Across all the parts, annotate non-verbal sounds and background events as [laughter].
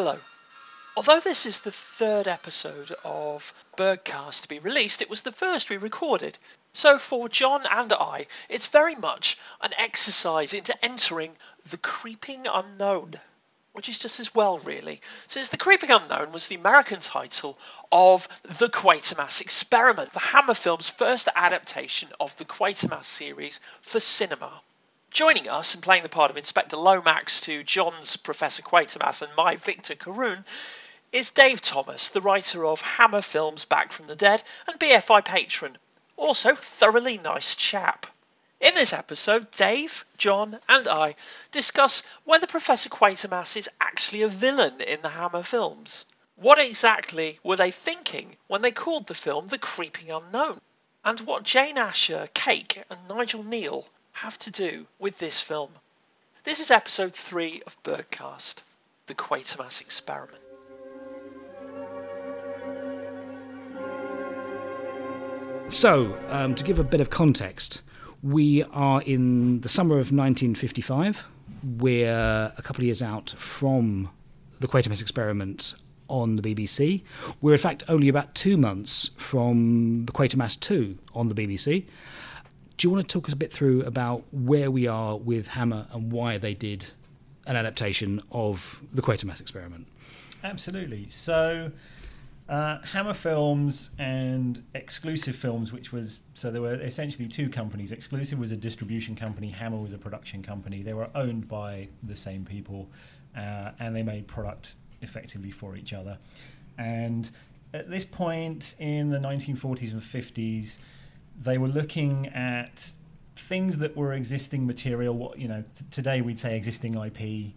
Hello. Although this is the third episode of Bergcast to be released, it was the first we recorded. So for John and I, it's very much an exercise into entering the creeping unknown. Which is just as well, really, since The Creeping Unknown was the American title of The Quatermass Experiment, the Hammer film's first adaptation of the Quatermass series for cinema. Joining us and playing the part of Inspector Lomax to John's Professor Quatermass and my Victor Caroon is Dave Thomas, the writer of Hammer Films Back from the Dead and BFI patron. Also, thoroughly nice chap. In this episode, Dave, John, and I discuss whether Professor Quatermass is actually a villain in the Hammer films. What exactly were they thinking when they called the film The Creeping Unknown? And what Jane Asher, Cake, and Nigel Kneale have to do with this film? This is episode 3 of Bergcast The Quatermass Experiment. So, um, to give a bit of context, we are in the summer of 1955. We're a couple of years out from the Quatermass experiment on the BBC. We're, in fact, only about two months from the Quatermass 2 on the BBC. Do you want to talk us a bit through about where we are with Hammer and why they did an adaptation of the Quatermass experiment? Absolutely. So, uh, Hammer Films and Exclusive Films, which was so there were essentially two companies. Exclusive was a distribution company, Hammer was a production company. They were owned by the same people, uh, and they made product effectively for each other. And at this point in the 1940s and 50s, they were looking at things that were existing material. What you know, t- today we'd say existing IP.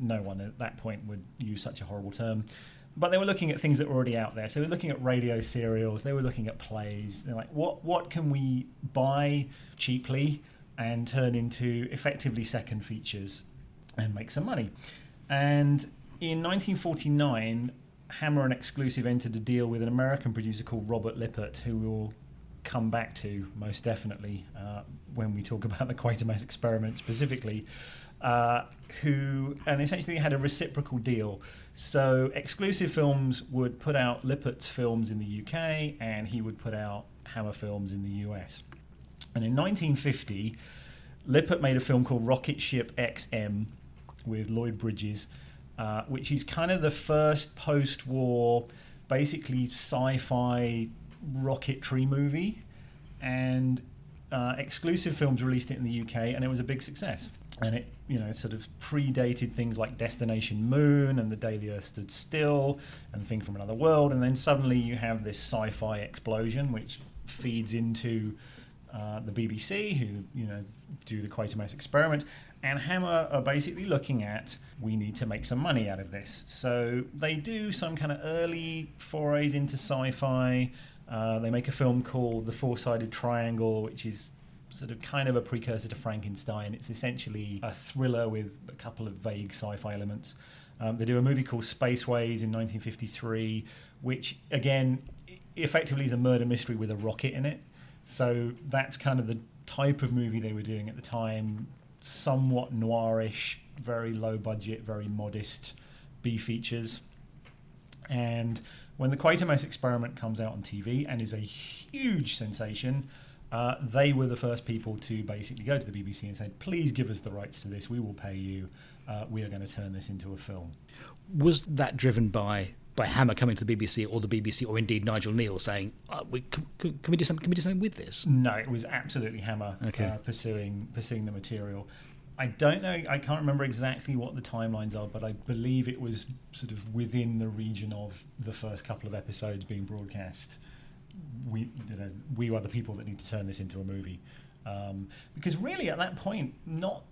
No one at that point would use such a horrible term but they were looking at things that were already out there. So they were looking at radio serials, they were looking at plays. They're like, what what can we buy cheaply and turn into effectively second features and make some money? And in 1949, Hammer and Exclusive entered a deal with an American producer called Robert Lippert, who will come back to most definitely uh, when we talk [laughs] about the Quatermass experiment specifically. Uh, who and essentially had a reciprocal deal. So exclusive films would put out Lippert's films in the UK, and he would put out Hammer films in the US. And in 1950, Lippert made a film called Rocket Ship XM with Lloyd Bridges, uh, which is kind of the first post-war, basically sci-fi rocketry movie. And uh, exclusive films released it in the UK, and it was a big success and it you know sort of predated things like Destination Moon and The Day the Earth Stood Still and Thing from Another World, and then suddenly you have this sci-fi explosion which feeds into uh, the BBC, who you know do the Quatermass experiment, and Hammer are basically looking at we need to make some money out of this. So they do some kind of early forays into sci-fi. Uh, they make a film called The Four-Sided Triangle, which is sort of kind of a precursor to Frankenstein. It's essentially a thriller with a couple of vague sci-fi elements. Um, they do a movie called Spaceways in 1953, which again effectively is a murder mystery with a rocket in it. So that's kind of the type of movie they were doing at the time. Somewhat noirish, very low budget, very modest B features. And when the Quatermass experiment comes out on TV and is a huge sensation, uh, they were the first people to basically go to the BBC and say, please give us the rights to this, we will pay you, uh, we are going to turn this into a film. Was that driven by by Hammer coming to the BBC or the BBC or indeed Nigel Kneale saying, uh, we, can, can, we do something? Can we do something with this? No, it was absolutely Hammer okay. uh, pursuing pursuing the material. I don't know. I can't remember exactly what the timelines are, but I believe it was sort of within the region of the first couple of episodes being broadcast. We you know we are the people that need to turn this into a movie. Um, because really at that point not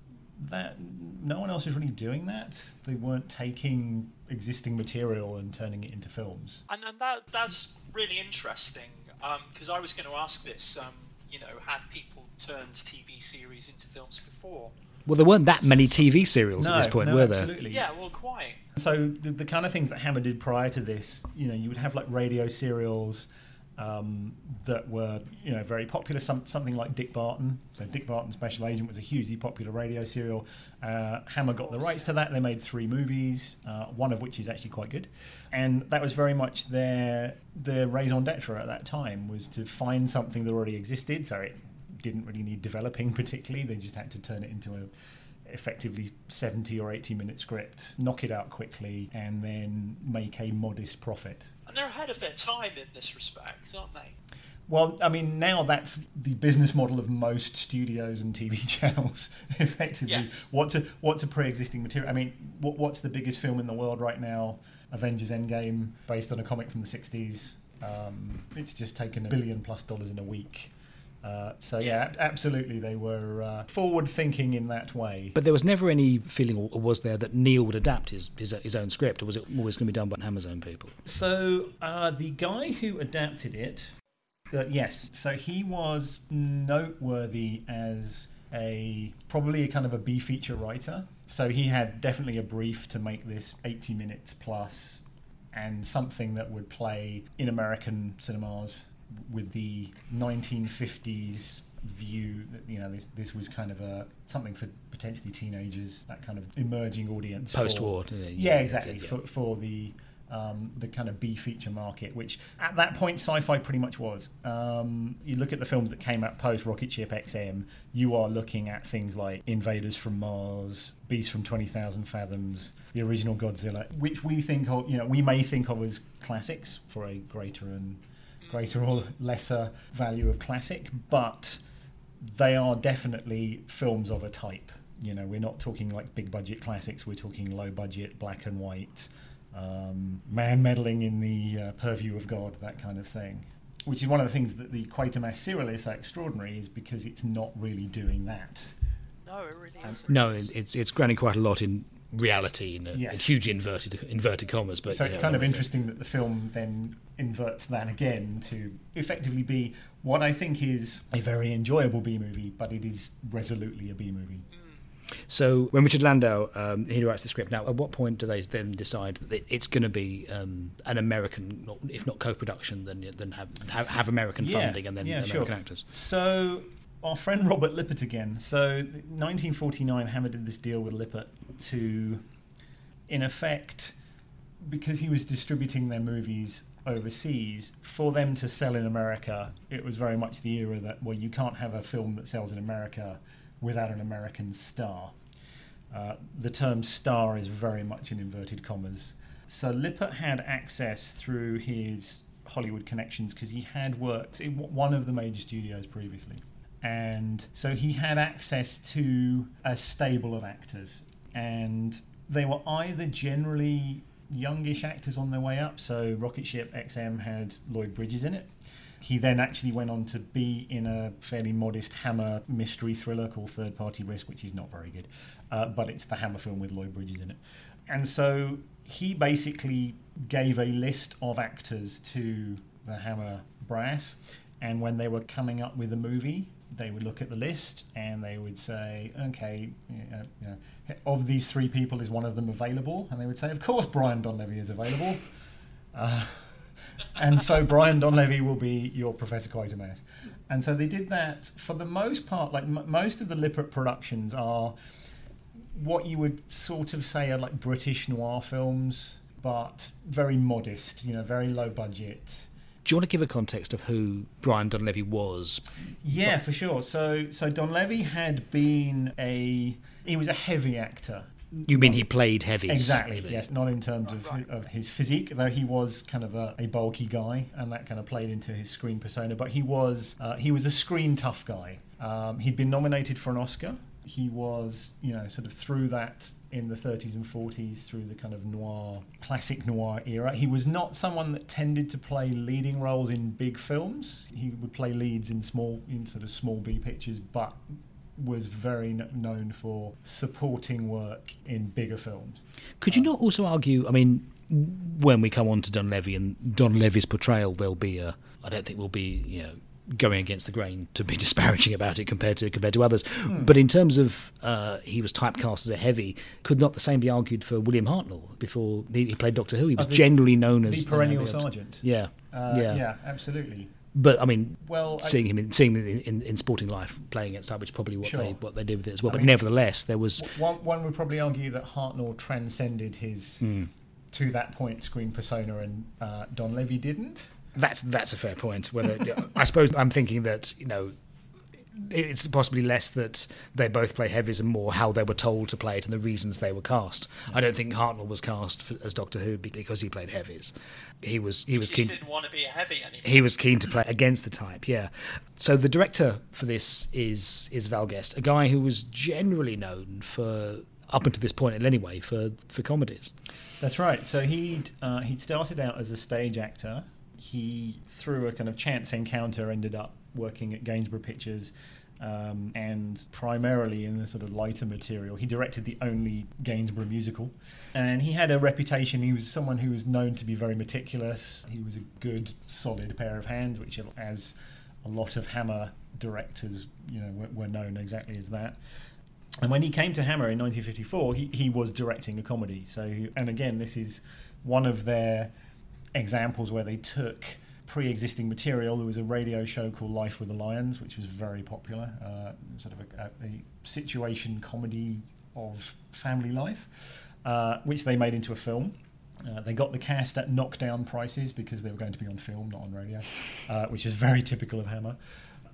that no one else was really doing that. They weren't taking existing material and turning it into films. And, and that that's really interesting because um, I was going to ask this um, you know had people turned TV series into films before well, there weren't that many TV serials no, at this point, no, were there? absolutely. Yeah, well, quite. So the, the kind of things that Hammer did prior to this, you know, you would have like radio serials, um, that were you know very popular. Some, something like Dick Barton. So Dick Barton Special Agent was a hugely popular radio serial. Uh, Hammer got the rights to that. They made three movies, uh, one of which is actually quite good, and that was very much their their raison d'être at that time was to find something that already existed. So it didn't really need developing [laughs] particularly. They just had to turn it into a effectively 70 or 80 minute script, knock it out quickly, and then make a modest profit. And they're ahead of their time in this respect, aren't they? Well, I mean, now that's the business model of most studios and TV [laughs] channels. [laughs] Effectively, Yes. what's a what's a pre-existing material? I mean, what, what's the biggest film in the world right now? Avengers: Endgame, based on a comic from the '60s. Um, it's just taken a billion plus dollars in a week. Uh, so yeah, absolutely, they were uh, forward thinking in that way. But there was never any feeling, or was there, that Kneale would adapt his his, his own script, or was it always going to be done by Hammer's own people? So uh, the guy who adapted it, uh, yes, so he was noteworthy as a probably a kind of a B feature writer. So he had definitely a brief to make this 80 minutes plus and something that would play in American cinemas with the 1950s view that you know this this was kind of a something for potentially teenagers that kind of emerging audience Post-war, yeah, yeah, yeah, exactly yeah. for, for the um, the kind of B feature market, which at that point sci-fi pretty much was. Um, you look at the films that came out post Rocket Ship XM, you are looking at things like Invaders from Mars, Beast from Twenty Thousand Fathoms, the original Godzilla, which we think of, you know, we may think of as classics for a greater and greater or lesser value of classic, but they are definitely films of a type. You know, we're not talking like big budget classics. We're talking low budget, black and white, um, man meddling in the uh, purview of God, that kind of thing. Which is one of the things that the Quatermass serial is so extraordinary, is because it's not really doing that. No, it really Um, isn't. No, it's it's grounding quite a lot in reality, in, a, Yes. in huge inverted inverted commas. But so it's know, kind of interesting that the film then inverts that again to effectively be what I think is a very enjoyable B movie, but it is resolutely a B movie. So when Richard Landau um, he writes the script, now at what point do they then decide that it's going to be um, an American, if not co-production, then then have have, have American funding and then yeah, American sure. actors? So our friend Robert Lippert again. So 1949, Hammer did this deal with Lippert to, in effect, because he was distributing their movies overseas for them to sell in America. It was very much the era that well, you can't have a film that sells in America without an American star. Uh, the term star is very much in inverted commas. So Lippert had access through his Hollywood connections because he had worked in one of the major studios previously. And so he had access to a stable of actors. And they were either generally youngish actors on their way up. So Rocket Ship XM had Lloyd Bridges in it. He then actually went on to be in a fairly modest Hammer mystery thriller called Third Party Risk, which is not very good, uh, but it's the Hammer film with Lloyd Bridges in it. And so he basically gave a list of actors to the Hammer brass, and when they were coming up with a movie, they would look at the list and they would say, okay, you know, of these three people, is one of them available? And they would say, of course, Brian Donlevy is available. [laughs] Uh, and so Brian Donlevy will be your Professor Quatermass. And so they did that for the most part. Like m- most of the Lippert productions are what you would sort of say are like British noir films, but very modest. You know, very low budget. Do you want to give a context of who Brian Donlevy was? Yeah, for sure. So so Donlevy had been a he was a heavy actor. You mean he played heavies? Exactly. maybe? Yes, not in terms of, Right, right. of his physique, though he was kind of a, a bulky guy, and that kind of played into his screen persona. But he was uh, he was a screen tough guy. Um, he'd been nominated for an Oscar. He was, you know, sort of through that in the 30s and 40s, through the kind of noir, classic noir era. He was not someone that tended to play leading roles in big films. He would play leads in small, in sort of small B pictures, but was very kn- known for supporting work in bigger films. Could you um, not also argue? I mean, when we come on to Donlevy and Donlevy's portrayal, there'll be a. I don't think we'll be, you know, going against the grain to be [laughs] disparaging about it compared to compared to others. But in terms of uh, he was typecast as a heavy, could not the same be argued for William Hartnell before he, he played Doctor Who? He was the- generally known as the perennial the- sergeant. Yeah, Uh, Yeah. yeah, absolutely. But I mean, Well, I- seeing him in, seeing him in, in, in sporting life playing against Hubbard is probably what Sure. they what they did with it as well. I but mean- nevertheless, there was One, one would probably argue that Hartnell transcended his Hmm. to that point screen persona, and uh, Donlevy didn't. That's that's a fair point. Whether [laughs] I suppose I'm thinking that you know it's possibly less that they both play heavies and more how they were told to play it and the reasons they were cast. I don't think Hartnell was cast for, as Doctor Who because he played heavies. He was he was He keen. didn't want to be a heavy anymore. He was keen to play against the type, yeah. So the director for this is is Val Guest, a guy who was generally known for up until this point, anyway, for for comedies. That's right. So he'd uh, he'd started out as a stage actor. He through a kind of chance encounter ended up working at Gainsborough Pictures. Um, and primarily in the sort of lighter material, he directed the only Gainsborough musical, and he had a reputation. He was someone who was known to be very meticulous. He was a good, solid pair of hands, which, as a lot of Hammer directors, you know, were, were known exactly as that. And when he came to Hammer in 1954, he, he was directing a comedy. So, and again, this is one of their examples where they took pre-existing material. There was a radio show called Life with the Lyons, which was very popular, uh, sort of a, a, situation comedy of family life, uh, which they made into a film. Uh, they got the cast at knockdown prices because they were going to be on film, not on radio, uh, which is very typical of Hammer.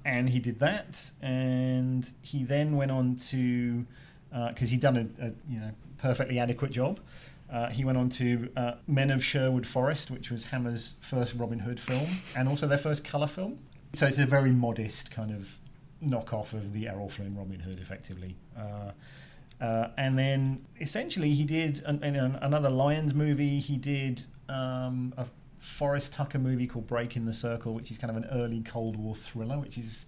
And he did that, and he then went on to because he'd done a, a you know perfectly adequate job. Uh, he went on to uh, Men of Sherwood Forest, which was Hammer's first Robin Hood film, and also their first colour film. So it's a very modest kind of knockoff of the Errol Flynn Robin Hood, effectively. Uh, uh, and then essentially he did an, an, another Lyons movie. He did um, a Forrest Tucker movie called Break in the Circle, which is kind of an early Cold War thriller, which is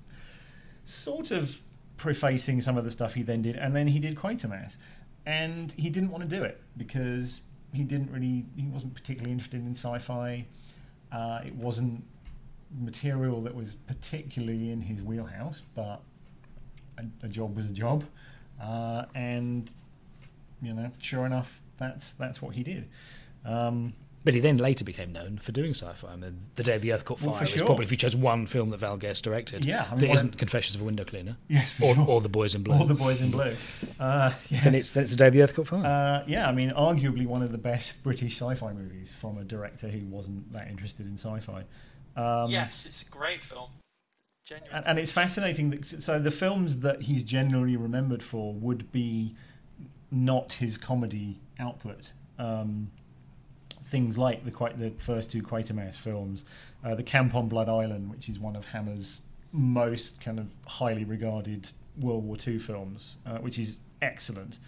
sort of prefacing some of the stuff he then did. And then he did Quatermass, and he didn't want to do it because he didn't really, he wasn't particularly interested in sci-fi. Uh, it wasn't material that was particularly in his wheelhouse, but a, a job was a job, uh, and you know, sure enough, that's that's what he did. Um, But he then later became known for doing sci-fi. I mean, The Day the Earth Caught Well, Fire for is sure. probably if you chose one film that Val Guest directed. Yeah, I mean, that one- isn't Confessions of a Window Cleaner. yes, for Or, sure. or The Boys in Blue. All the boys in blue. Uh, yes. Then it's then it's The Day the Earth Caught Fire. Uh, yeah, I mean, arguably one of the best British sci-fi movies from a director who wasn't that interested in sci-fi. Um, yes, it's a great film. Genuine. and, and it's fascinating. That, so the films that he's generally remembered for would be not his comedy output. Um, things like the quite the first two Quatermass films, uh, the Camp on Blood Island, which is one of Hammer's most kind of highly regarded World War II films, uh, which is excellent.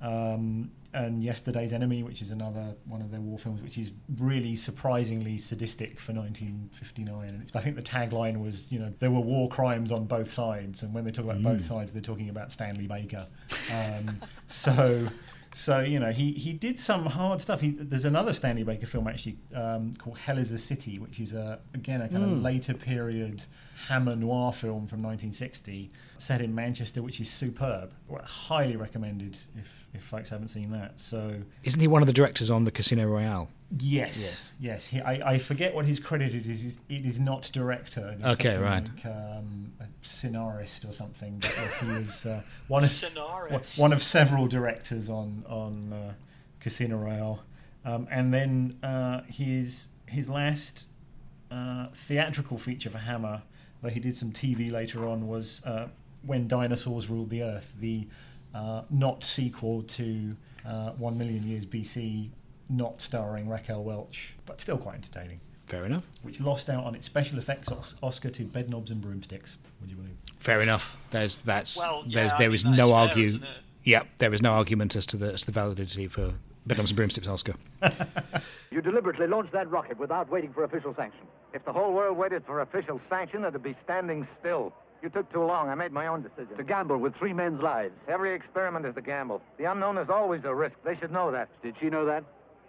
Um, and Yesterday's Enemy, which is another one of their war films, which is really surprisingly sadistic for 1959. And I think the tagline was, you know, there were war crimes on both sides, and when they talk about both sides, they're talking about Stanley Baker. Um, [laughs] so, so you know, he, he did some hard stuff. He, there's another Stanley Baker film actually um, called Hell is a City, which is a again a kind of later period Hammer noir film from 1960 set in Manchester, which is superb. Well, highly recommended if if folks haven't seen that. So Isn't he one of the directors on the Casino Royale? yes, Yes. yes. He, I, I forget what he's credited is. It is not director. It's Okay, something right. Like, um, a scenarist or something. But yes, he is uh, [laughs] one of Scenarist. one of several directors on on uh, Casino Royale, um, and then uh, his his last uh, theatrical feature for Hammer, though he did some TV later on, was uh, when dinosaurs ruled the earth, the uh, not sequel to uh, One Million Years BC, not starring Raquel Welch, but still quite entertaining. Fair enough. Which lost out on its special effects Os- Oscar to Bedknobs and Broomsticks. Would you believe? Fair enough. There's that's Well, yeah, there's I there mean, is that's no fair, argue. Yep, there is no argument as to the as to the validity for Bedknobs and Broomsticks Oscar. [laughs] You deliberately launched that rocket without waiting for official sanction. If the whole world waited for official sanction, it'd be standing still. You took too long. I made my own decision. To gamble with three men's lives. Every experiment is a gamble. The unknown is always a risk. They should know that. Did she know that?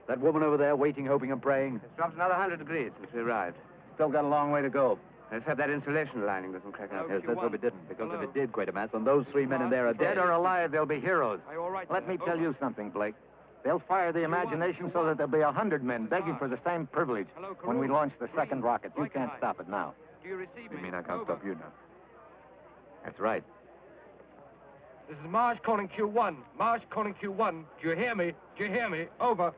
That woman over there waiting, hoping, and praying? It's dropped another 100 degrees since we arrived. Still got a long way to go. Let's hope that insulation lining doesn't crack out. Yes, let's hope it didn't, because if it did, Quatermass, and those three men in there are Dead dead. or alive, they'll be heroes. Are you all right Let there? me tell you something, Blake. They'll fire the imagination so that there'll be a hundred men begging for the same privilege when we launch the second rocket. You can't stop it now. Do you receive You mean I can't stop you now? That's right. This is Marsh calling Q1. Marsh calling Q1. Do you hear me? Do you hear me? Over.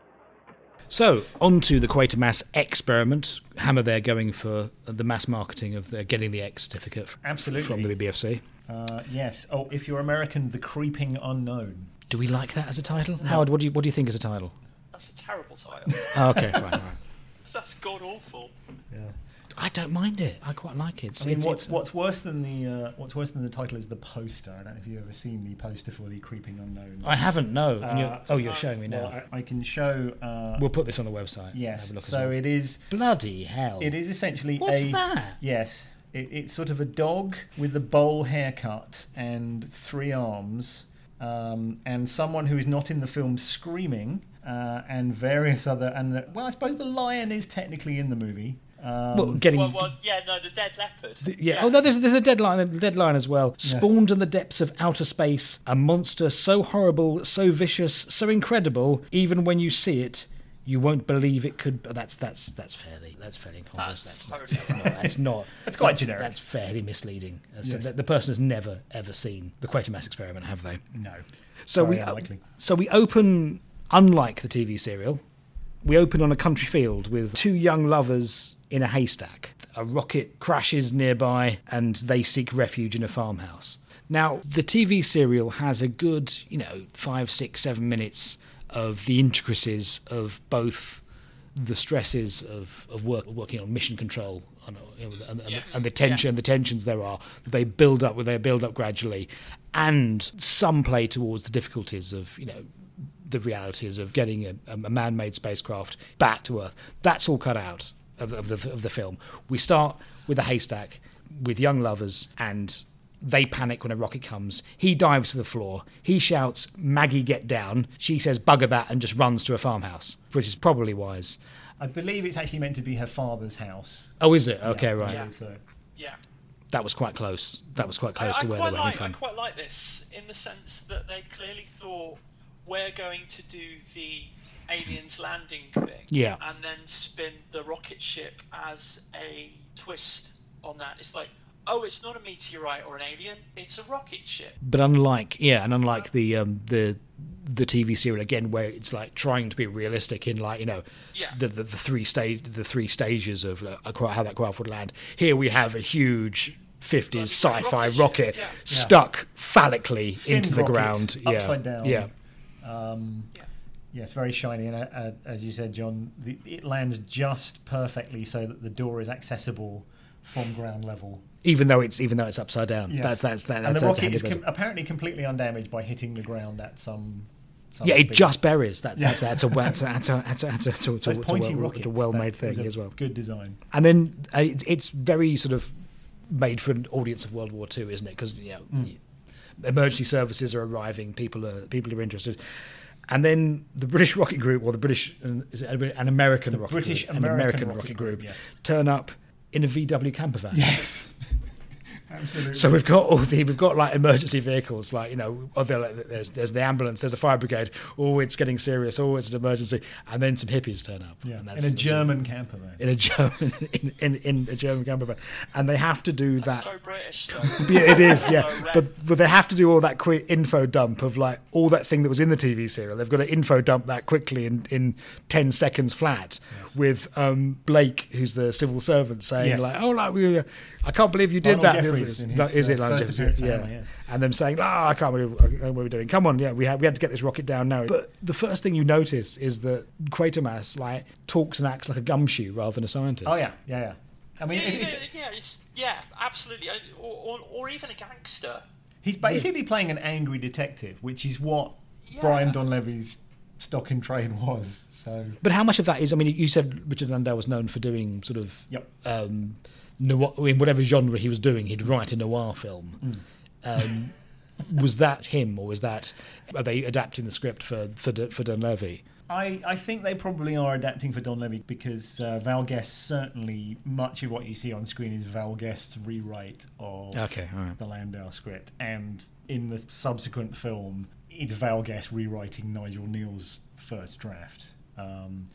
So, on to the Quatermass experiment. Hammer there going for the mass marketing of the, getting the X certificate Absolutely. from the BBFC. Uh, yes. Oh, if you're American, the creeping unknown. Do we like that as a title? Howard, what do you what do you think as a title? That's a terrible title. [laughs] Oh, okay, fine. All right. [laughs] That's god awful. Yeah. I don't mind it. I quite like it. It's- I mean, it's- what's it's- what's worse than the uh, what's worse than the title is the poster. I don't know if you've ever seen the poster for the creeping unknown. I haven't. No. And you're, Uh, oh, you're showing me now. Well, I, I can show. Uh, we'll put this on the website. yes. Have a look So well. it is. bloody hell. It is essentially What's a. that? Yes. It, it's sort of a dog with a bowl haircut and three arms, um, and someone who is not in the film screaming, uh, and various other. And the, well, I suppose the lion is technically in the movie. Um, Well, getting. Well, well, yeah, no, the dead leopard. th- yeah. Oh, no, there's there's a deadline. A deadline as well. Spawned in the depths of outer space, a monster so horrible, so vicious, so incredible. Even when you see it, you won't believe it could. but That's that's that's fairly that's fairly incongruous. That's That's, That's not. That's not. [laughs] That's quite that's, generic. That's fairly misleading. As to- Yes. the, the person has never ever seen the Quatermass experiment, have they? no. So Very we unlikely. so we open unlike the TV serial. We open on a country field with two young lovers in a haystack. A rocket crashes nearby and they seek refuge in a farmhouse. Now, the TV serial has a good, you know, five, six, seven minutes of the intricacies of both the stresses of, of work, working on mission control and, and, and, Yeah. and the tension, the tensions there are that they build up, they build up gradually, and some play towards the difficulties of you know the realities of getting a, a man-made spacecraft back to Earth. That's all cut out of, of the of the film. We start with a haystack with young lovers and. They panic when a rocket comes. He dives to the floor. He shouts, Maggie, get down. She says, bugger that, and just runs to a farmhouse, which is probably wise. I believe it's actually meant to be her father's house. Oh, is it? Okay, I right. believe so. Yeah. That was quite close. That was quite close I to where quite they were having like, I quite like this in the sense that they clearly thought we're going to do the aliens landing thing, Yeah. and then spin the rocket ship as a twist on that. It's like, oh, it's not a meteorite or an alien; it's a rocket ship. But unlike yeah, and unlike the um, the the TV serial again, where it's like trying to be realistic in like you know Yeah. the, the the three stage the three stages of uh, how that craft would land. Here we have a huge. 50s Bloody sci-fi rocket rocket, yeah. stuck phallically Finned into the rocket, ground, yeah, upside down. yeah. Um, Yes, very shiny, and uh, uh, as you said, John, the, it lands just perfectly so that the door is accessible from ground level. Even though it's even though it's upside down, Yeah. that's that's that, and the that's rocket is com- apparently completely undamaged by hitting the ground at some. some yeah, it just buries. That's that's, that's a that's a that's a that's a, that's a, that's a, that's a, pointy well, rockets. a well-made thing as well. Good design. and then uh, it's, it's very sort of made for an audience of World War Two, isn't it? Because you know, Mm. emergency services are arriving, people are people are interested, and then the British Rocket Group or the British is it an American Rocket British Group, an American American Rocket Rocket Group, Group, yes. turn up in a VW camper van. Yes. Absolutely. So we've got all the we've got like emergency vehicles, like you know, there's there's the ambulance, there's a fire brigade. Oh, it's getting serious. Oh, it's an emergency, and then some hippies turn up. yeah, and in a German camper van. in a German [laughs] in, in, in a German camper van, and they have to do that. So British. Though. [laughs] It is, yeah. [laughs] So. But but they have to do all that quick info dump of like all that thing that was in the TV serial. They've got to info dump that quickly in, in ten seconds flat. With um, Blake, who's the civil servant, saying Yes. like, "Oh, like we, I can't believe you did Lionel that." Jeffries in his, is it uh, Lionel first Jeffries? appearance Yeah. Hammer, yes. And them saying, "Oh, I can't believe I can't believe what we're doing. Come on, yeah, we had we had to get this rocket down now." But the first thing you notice is that Quatermass like talks and acts like a gumshoe rather than a scientist. Oh yeah, yeah, yeah. I mean, yeah, it's, yeah, yeah, it's, yeah, absolutely, or, or, or even a gangster. he's basically playing an angry detective, which is what Yeah. Brian Donlevy's stock in trade was. So But how much of that is? I mean, you said Richard Landau was known for doing sort of Yep. um, noir, in whatever genre he was doing, he'd write a noir film. Um, was that him, or was that are they adapting the script for for, for Donlevy? I, I think they probably are adapting for Donlevy because uh, Val Guest certainly much of what you see on screen is Val Guest's rewrite of Okay, right. the Landau script, and in the subsequent film, it's Val Guest rewriting Nigel Kneale's first draft. Um,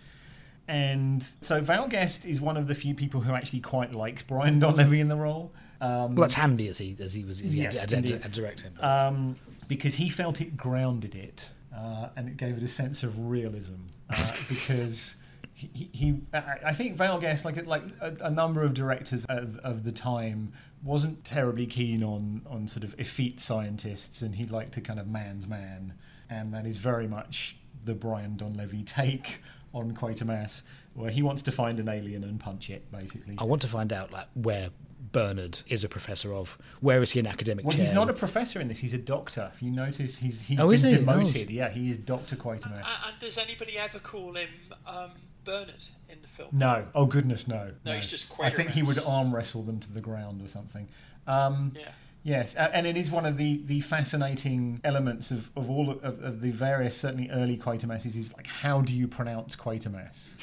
and so Val Guest is one of the few people who actually quite likes Brian Donlevy in the role. Um, Well, that's handy as he as he was as he Yes, had, had, indeed. had directing. um, because he felt it grounded it uh, and it gave it a sense of realism. Uh, [laughs] because he, he, I think Val Guest, like like a, a number of directors of, of the time, wasn't terribly keen on on sort of effete scientists, and he liked to kind of man's man, and that is very much the Brian Donlevy take on Quatermass, where he wants to find an alien and punch it, basically. I want to find out like where Bernard is a professor of. Where is he an academic Well, chair? he's not a professor in this. He's a doctor. If you notice, he's he's Oh, been is he? demoted. Yeah, he is Doctor Quatermass. And, and does anybody ever call him um, Bernard in the film? No. Oh goodness, no. No, he's just Quatermass. I think he would arm wrestle them to the ground or something. Um, Yeah. Yes, and it is one of the, the fascinating elements of, of all of, of the various certainly early Quatermasses is like how do you pronounce Quatermass? [laughs]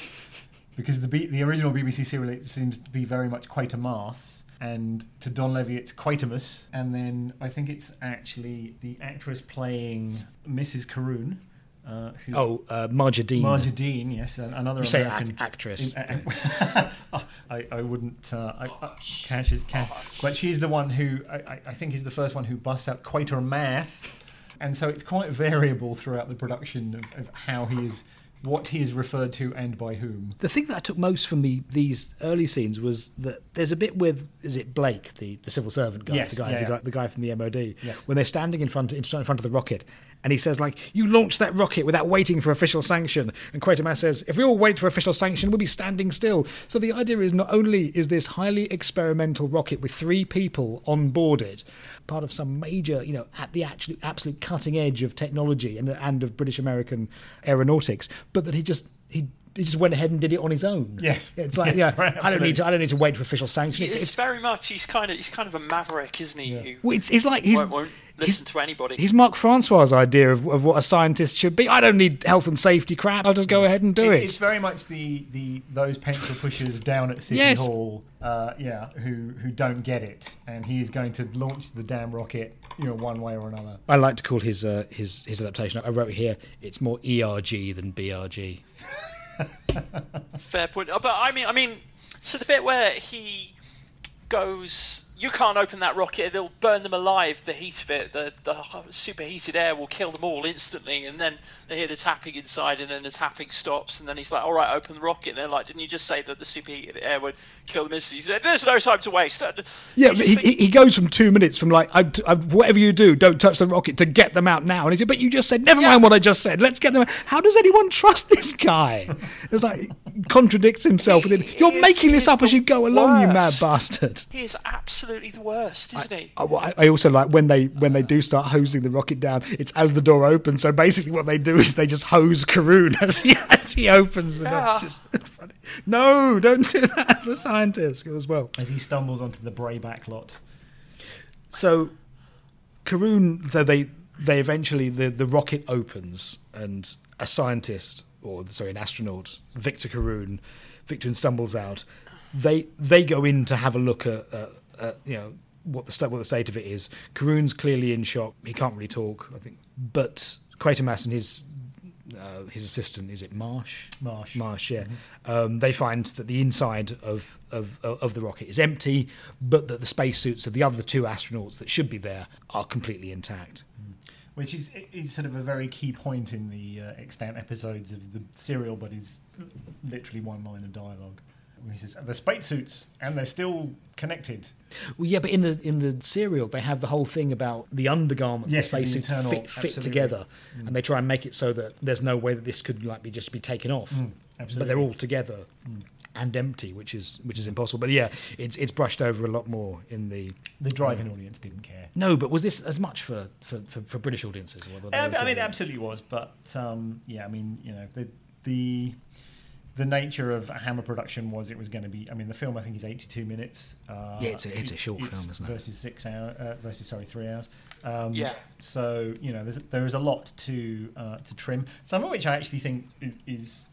Because the B, the original BBC serial seems to be very much Quatermass, and to Donlevy it's Quatermass, and then I think it's actually the actress playing Mrs. Caroon. Uh, who, Oh, uh, Margia Dean. Margia Dean, yes, another You say American ac- actress. in- a- [laughs] a- I, I wouldn't. Uh, I, I, Cash is, Cash, but she's the one who I, I- I think is the first one who busts out Quatermass, and so it's quite variable throughout the production of, of how he is, what he is referred to, and by whom. The thing that I took most from the these early scenes was that there's a bit with is it Blake, the, the civil servant guy, Yes, the guy, yeah, the yeah. guy, the guy from the MOD, Yes. when they're standing in front in front of the rocket, and he says like, "You launched that rocket without waiting for official sanction," and Quatermass says, "If we all wait for official sanction, we'll be standing still." So the idea is not only is this highly experimental rocket with three people on board it, part of some major, you know, at the absolute absolute cutting edge of technology and and of British American aeronautics, but that he just he. He just went ahead and did it on his own. Yes. it's like [laughs] Yeah, yeah, right, I don't need to. I don't need to wait for official sanction. It's, It's, it's, very much. He's kind of. He's kind of a maverick, isn't he? Who well, it's, it's like he's won't, won't listen to anybody. He's Mark Francois' idea of, of what a scientist should be. I don't need health and safety crap. I'll just go ahead and do It- it. It's very much the, the those pencil pushers down at City Yes. Hall, uh, yeah, who who don't get it, and he is going to launch the damn rocket, you know, one way or another. I like to call his uh, his his adaptation. I wrote here. It's more ERG than BRG. [laughs] Fair point. Uh, But I mean, I mean, so the bit where he goes, you can't open that rocket; it'll burn them alive. The heat of it, the the superheated air will kill them all instantly. And then they hear the tapping inside, and then the tapping stops, and then he's like, "All right, open the rocket." And they're like, "Didn't you just say that the superheated air would kill them instantly?" He said, "There's no time to waste." Yeah, he, think- he he goes from two minutes from like I, I, whatever you do, don't touch the rocket to get them out now. And he said, but you just said never Yeah. mind what I just said. Let's get them. out. How does anyone trust this guy? It's like contradicts himself. He You're making this up as you go along, you mad bastard. he is absolutely the worst, isn't he? I, well, I- I also like when they when they do start hosing the rocket down. It's as the door opens. So basically, what they do is they just hose Caroon [laughs] as he as he opens the door. Yeah. It's just funny. No, don't do that as the scientist as well. As he stumbles onto the Brayback lot. So, Caroon, though they they eventually the the rocket opens and a scientist or sorry an astronaut Victor Caroon, Victor stumbles out. They they go in to have a look at, at, at you know what the what the state of it is. Caroon's clearly in shock. He can't really talk. I think, but Quatermass and his uh, his assistant is it Marsh? Marsh. Marsh, yeah. Um, they find that the inside of, of of the rocket is empty, but that the spacesuits of the other two astronauts that should be there are completely intact. which is, is sort of a very key point in the uh, extant episodes of the serial, but is literally one line of dialogue. He says, "The spacesuits, and they're still connected." Well, yeah, but in the in the serial, they have the whole thing about the undergarment Yes, the spacesuits fit, fit absolutely. together, and they try and make it so that there's no way that this could like be just be taken off. but absolutely. they're all together and empty, which is which is impossible. But yeah, it's it's brushed over a lot more in the. The driving audience didn't care. No, but was this as much for for, for, for British audiences? Or Um, I mean, it? absolutely was, but um, yeah, I mean, you know, the the the nature of a Hammer production was it was going to be. I mean, the film I think is eighty-two minutes. Uh, Yeah, it's a- it's a short film, isn't it? Versus six hours. Uh, versus sorry, three hours. Um, Yeah. So you know, there's there is a lot to uh, to trim. Some of which I actually think is, is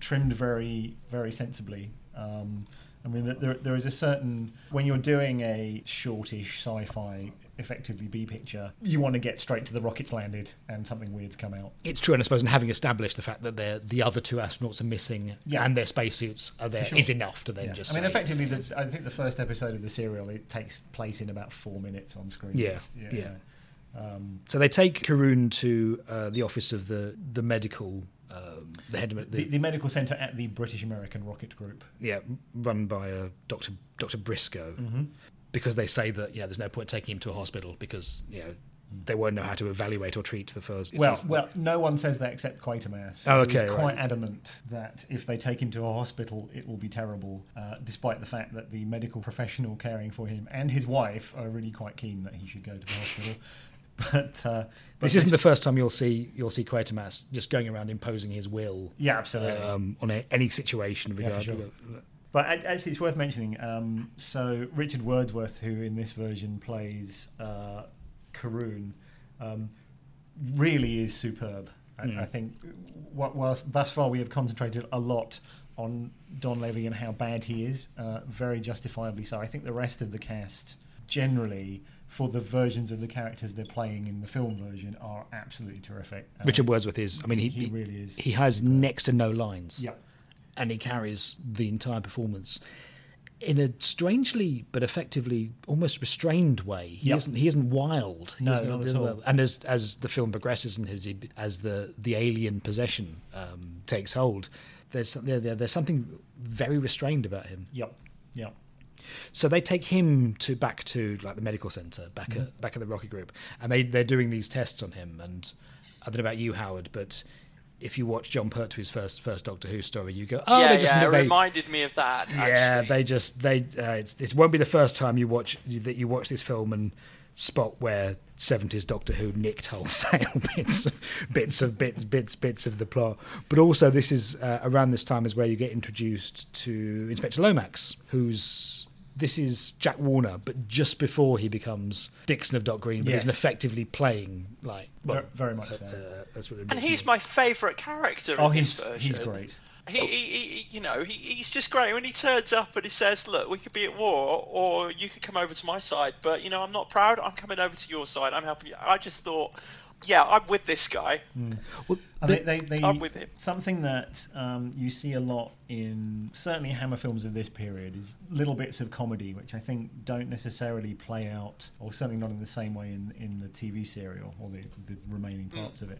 trimmed very very sensibly. Um, I mean, there, there is a certain when you're doing a shortish sci-fi, effectively B picture, you want to get straight to the rockets landed and something weird's come out. It's true, and I suppose, and having established the fact that they're, the other two astronauts are missing Yeah. and their spacesuits are there, Sure. is enough to then Yeah. just. I mean, effectively, that's, I think the first episode of the serial it takes place in about four minutes on screen. Yeah, It's- yeah. Um, So they take Caroon to uh, the office of the the medical, um, the head of the, the, the medical centre at the British American Rocket Group. yeah, run by uh, Doctor Doctor Briscoe, Mm-hmm. Because they say that yeah, there's no point taking him to a hospital because you know they won't know how to evaluate or treat the first. Well, well, no one says that except Quatermass. Oh, He's okay, right. quite adamant that if they take him to a hospital, it will be terrible, uh, despite the fact that the medical professional caring for him and his wife are really quite keen that he should go to the hospital. [laughs] But, uh, but this isn't the first time you'll see you'll see Quatermass just going around imposing his will Yeah, absolutely. um, on a, any situation. Yeah, sure. But actually, it's worth mentioning. Um, so Richard Wordsworth, who in this version plays uh, Caroon, um, really is superb. I, Mm. I think, wh- whilst thus far we have concentrated a lot on Donlevy and how bad he is, uh, very justifiably so. I think the rest of the cast, generally, for the versions of the characters they're playing in the film version, are absolutely terrific. Uh, Richard Wordsworth is. I mean, he, he really is He has superb. next to no lines. Yeah. And he carries the entire performance in a strangely but effectively almost restrained way. He Yep. isn't he isn't wild. He No, isn't- not at all. And as as the film progresses and as, he, as the the alien possession um, takes hold, there's there, there- there's something very restrained about him. Yep. Yep. So they take him to back to like the medical center back Mm-hmm. at back at the Rocket Group, and they they're doing these tests on him. And I don't know about you, Howard, but if you watch Jon Pertwee's first first Doctor Who story, you go, oh, yeah, they just yeah, it they, reminded me of that. yeah, actually. they just they uh, it's, this won't be the first time you watch that you watch this film and spot where 70s Doctor Who nicked wholesale [laughs] bits bits of bits bits bits of the plot. But also this is uh, around this time is where you get introduced to Inspector Lomax, who's this is Jack Warner, but just before he becomes Dixon of Dock Green, but Yes. isn't effectively playing like well, Ver- very much so. uh, that's what it and is. he's my favourite character Oh, in he's this he's great. He, he, he, you know, he, he's just great when he turns up and he says, "Look, we could be at war, or you could come over to my side, but you know, I'm not proud. I'm coming over to your side. I'm helping you." I just thought, yeah, I'm with this guy. Well, they, they, they, I'm with him. Something that um, you see a lot in certainly Hammer films of this period is little bits of comedy, which I think don't necessarily play out, or certainly not in the same way in, in the TV serial or the, the remaining Mm. parts of it.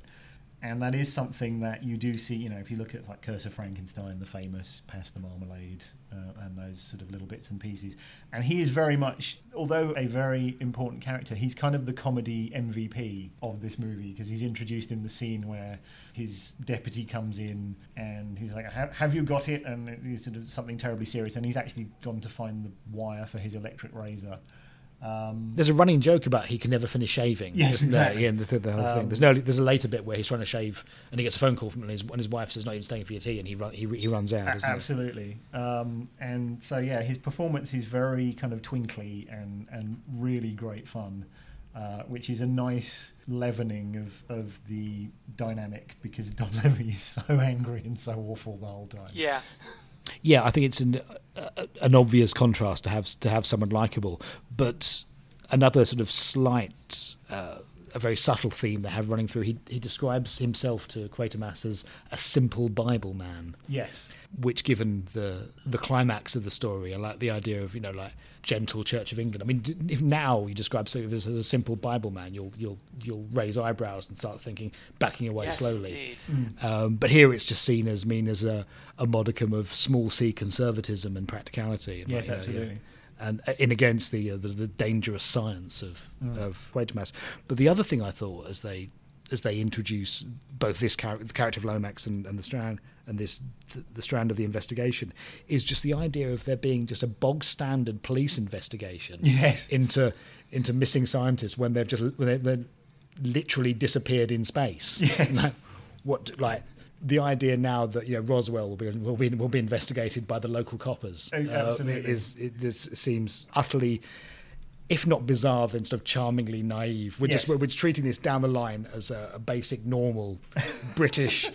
And that is something that you do see, you know, if you look at like Curse of Frankenstein, the famous Pass the Marmalade, uh, and those sort of little bits and pieces. And he is very much, although a very important character, he's kind of the comedy MVP of this movie because he's introduced in the scene where his deputy comes in and he's like, "Ha- "Have you got it?" And it's sort of something terribly serious, and he's actually gone to find the wire for his electric razor. Um, There's a running joke about he can never finish shaving. Yes, isn't there? exactly. Yeah, the, the whole thing. Um, There's no. There's a later bit where he's trying to shave and he gets a phone call from his and his wife says not even staying for your tea and he run, he, he runs out. Isn't? Absolutely. Um, and so, yeah, his performance is very kind of twinkly and, and really great fun, uh, which is a nice leavening of, of the dynamic because [laughs] Don Levy is so angry and so awful the whole time. Yeah, Yeah, I think it's an uh, an obvious contrast to have to have someone likable, but another sort of slight. Uh, a very subtle theme they have running through. He he describes himself to Quatermass as a simple Bible man. Yes. Which given the the climax of the story, I like the idea of you know like gentle Church of England. I mean, if now you describe something as, as a simple Bible man, you'll you'll you'll raise eyebrows and start thinking backing away yes, slowly. indeed. Um, but here it's just seen as mean as a, a modicum of small c conservatism and practicality. And Yes, like, you know, absolutely. And uh, in against the, uh, the the dangerous science of Mm. of Quatermass. But the other thing I thought as they as they introduce both this character, the character of Lomax and, and the strand and this th- the strand of the investigation is just the idea of there being just a bog standard police investigation Yes. into into missing scientists when they've just when they, they're literally disappeared in space. Yes. Like, what like the idea now that you know Roswell will be will be will be investigated by the local coppers Oh, uh, absolutely. is it just seems utterly if not bizarre then sort of charmingly naive we're just we're, we're treating this down the line as a, a basic normal British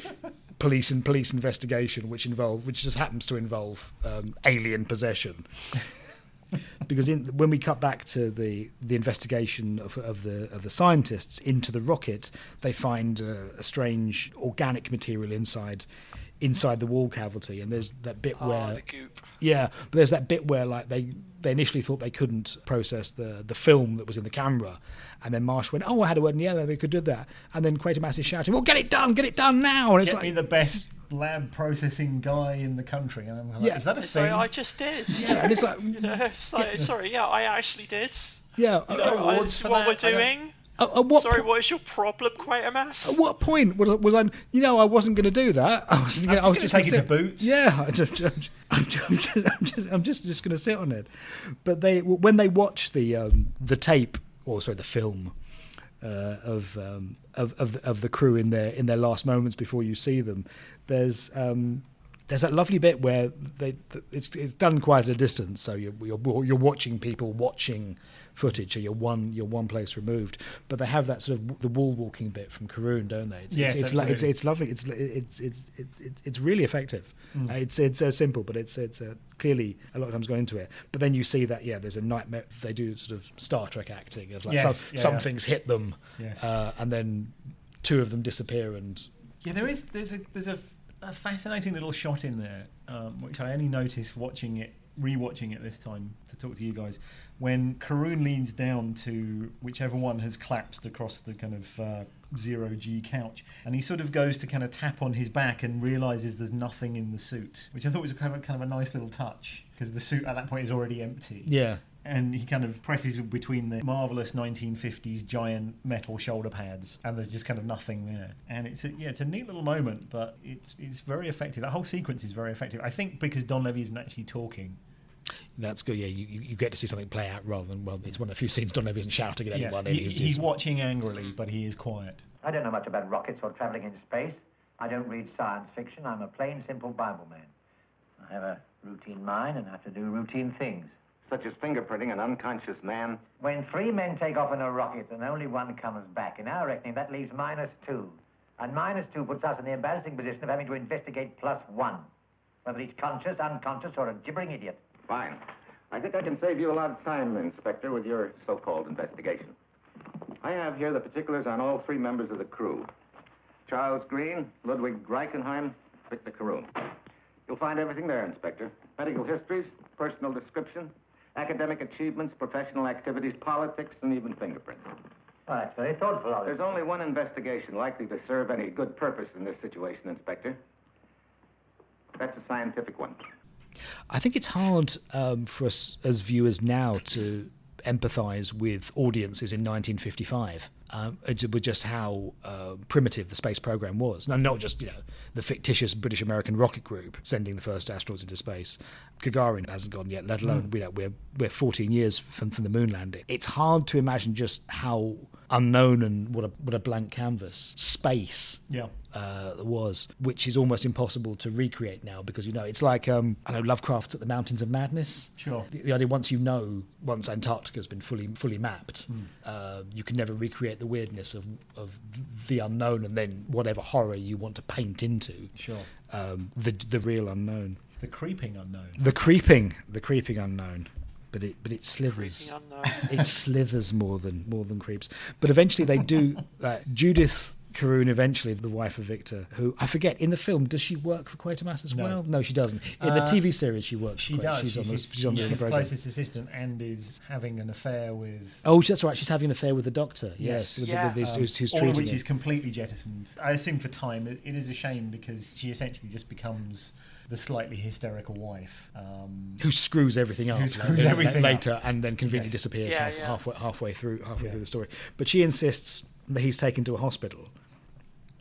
police and police investigation, which involve which just happens to involve um, alien possession. [laughs] because in, when we cut back to the the investigation of, of the of the scientists into the rocket, they find uh, a strange organic material inside inside the wall cavity, and there's that bit Oh, where the goop. yeah, but there's that bit where like they they initially thought they couldn't process the the film that was in the camera, and then Marsh went, "Oh, I had a word, and yeah, and they could do that." And then Quatermass is shouting, "Well, get it done, get it done now!" And it's Get like, me the best lab processing guy in the country. And I'm like, Yeah. is that a It's thing? like, I just did. [laughs] yeah, and it's like, [laughs] You know, it's like, sorry, yeah, I actually did. yeah. You uh, know, awards that's for what that? we're I doing. At, at what Sorry, po- what is your problem, Quatermass? At what point was, was I? You know, I wasn't going to do that. I was, I'm gonna, just I was gonna just take gonna it to Boots. Yeah, I'm just, I'm just, I'm just, I'm just, I'm just, just going to sit on it. But they, when they watch the um, the tape, or sorry, the film uh, of, um, of of the- of the crew in their in their last moments before you see them, there's. Um, there's that lovely bit where they it's it's done quite at a distance, so you're you're, you're watching people watching footage, so you're one you're one place removed. But they have that sort of the wall walking bit from Caroon, don't they? It's, Yes, it's, it's, lo- it's it's lovely. It's it's it's it, it, it's really effective. Uh, it's it's so simple, but it's it's uh, clearly a lot of times gone into it. But then you see that yeah, there's a nightmare. They do sort of Star Trek acting of like Yes, some, yeah, some yeah. things hit them, Yes. uh, and then two of them disappear and Yeah, there is. There's a there's a, a fascinating little shot in there, um, which I only noticed watching it, rewatching it this time to talk to you guys, when Caroon leans down to whichever one has collapsed across the kind of uh, zero G couch, and he sort of goes to kind of tap on his back and realizes there's nothing in the suit, which I thought was kind of kind of a nice little touch because the suit at that point is already empty yeah. and he kind of presses between the marvelous 1950s giant metal shoulder pads, and there's just kind of nothing there. And it's a, yeah, it's a neat little moment, but it's it's very effective. That whole sequence is very effective. I think because Donlevy isn't actually talking. That's good. Yeah, you, you you get to see something play out rather than well, it's one of the few scenes Donlevy isn't shouting at Yes, anyone. he- he's, he's, he's- watching angrily, but he is quiet. I don't know much about rockets or traveling in space. I don't read science fiction. I'm a plain, simple Bible man. I have a routine mind and have to do routine things. Such as fingerprinting an unconscious man. When three men take off in a rocket and only one comes back, in our reckoning, that leaves minus two. And minus two puts us in the embarrassing position of having to investigate plus one. Whether he's conscious, unconscious, or a gibbering idiot. Fine. I think I can save you a lot of time, Inspector, with your so-called investigation. I have here the particulars on all three members of the crew. Charles Green, Ludwig Reichenheim, Victor Caroon. You'll find everything there, Inspector. Medical histories, personal description, academic achievements, professional activities, politics, and even fingerprints. Well, that's very thoughtful of you. There's only one investigation likely to serve any good purpose in this situation, Inspector. That's a scientific one. I think it's hard um, for us as viewers now to empathise with audiences in 1955 um, with just how uh, primitive the space program was. Now, not just you know the fictitious British American rocket group sending the first astronauts into space. Gagarin hasn't gone yet, let alone you know, we're we're 14 years from, from the moon landing. It's hard to imagine just how unknown and what a what a blank canvas space Yeah. uh, was, which is almost impossible to recreate now because you know it's like um, I know Lovecraft's at the Mountains of Madness. Sure. The, the idea once you know once Antarctica's been fully fully mapped, uh, you can never recreate the weirdness of of the unknown and then whatever horror you want to paint into. Sure. Um, the the real unknown, The creeping unknown. the creeping, the creeping unknown. But it but it slithers [laughs] it slithers more than more than creeps. But eventually they do. [laughs] Uh, Judith Caroon, eventually the wife of Victor, who I forget in the film, does she work for Quatermass as No. well? No, she doesn't. In the Uh, TV series, she works. She does. She's, on the, his- she's on the his closest assistant and is having an affair with. Oh, that's right. She's having an affair with the doctor. Yes, Yes. with, Yeah. with, with, Um, who's, who's all of treating which him. is completely jettisoned. I assume for time, it, it is a shame because she essentially just becomes the slightly hysterical wife. Um, who screws everything up screws later, everything up. later and then conveniently Yes. disappears Yeah, half, yeah. halfway halfway through halfway Yeah. through the story. But she insists that he's taken to a hospital.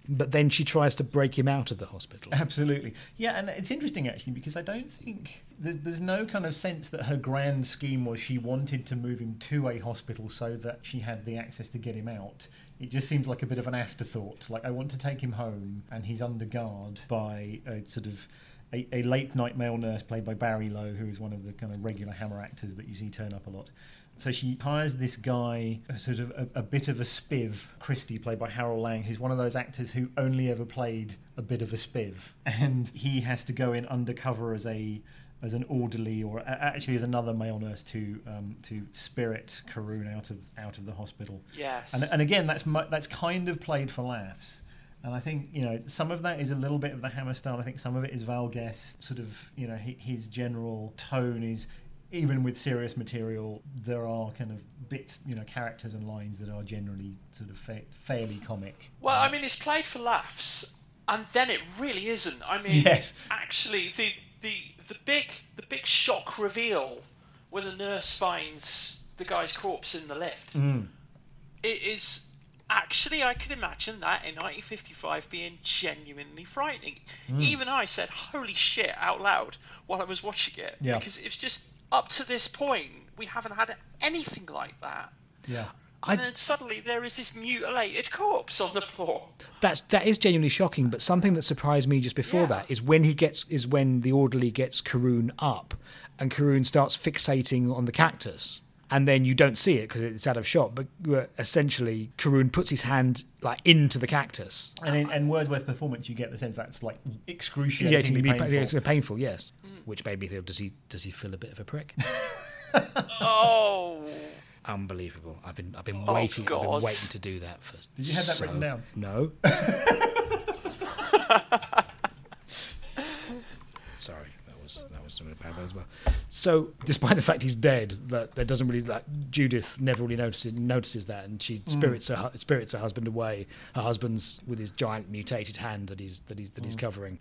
But then she tries to break him out of the hospital. Absolutely. Yeah, and it's interesting actually because I don't think there's, there's no kind of sense that her grand scheme was she wanted to move him to a hospital so that she had the access to get him out. It just seems like a bit of an afterthought. Like, I want to take him home and he's under guard by a sort of. A, a late night male nurse played by Barry Lowe, who is one of the kind of regular Hammer actors that you see turn up a lot. So she hires this guy, a sort of a, a bit of a spiv, Christie, played by Harold Lang, who's one of those actors who only ever played a bit of a spiv, [laughs] and he has to go in undercover as a as an orderly or actually as another male nurse to um, to spirit Caroon out of out of the hospital. Yes. And, and again, that's mu- that's kind of played for laughs. And I think you know some of that is a little bit of the Hammer style. I think some of it is Val Guest. Sort of you know his general tone is even with serious material, there are kind of bits, you know, characters and lines that are generally sort of fa- fairly comic. Well, I mean, it's played for laughs, and then it really isn't. I mean, Yes. actually, the the the big the big shock reveal when the nurse finds the guy's corpse in the lift. Mm. It is actually I could imagine that in 1955 being genuinely frightening. Mm. Even I said "Holy shit" out loud while I was watching it Yeah. because it's just up to this point we haven't had anything like that. Yeah. And then suddenly there is this mutilated corpse on the floor. That's that is genuinely shocking. But something that surprised me just before Yeah. that is when he gets is when the orderly gets Caroon up, and Caroon starts fixating on the cactus, and then you don't see it because it's out of shot. But uh, essentially, Caroon puts his hand like into the cactus. And in, and Wordsworth's performance, you get the sense that's like Yeah, excruciatingly it's painful. it's painful, yes. Which made me feel, does he does he feel a bit of a prick? [laughs] Oh, Unbelievable! I've been I've been Oh, waiting I've been waiting to do that for. Did you have that so- written down? No. [laughs] Sorry, that was that was a bad as well. So, despite the fact he's dead, that that doesn't really like Judith never really notices notices that, and she spirits her spirits her husband away. Her husband's with his giant mutated hand that he's that he's that he's covering.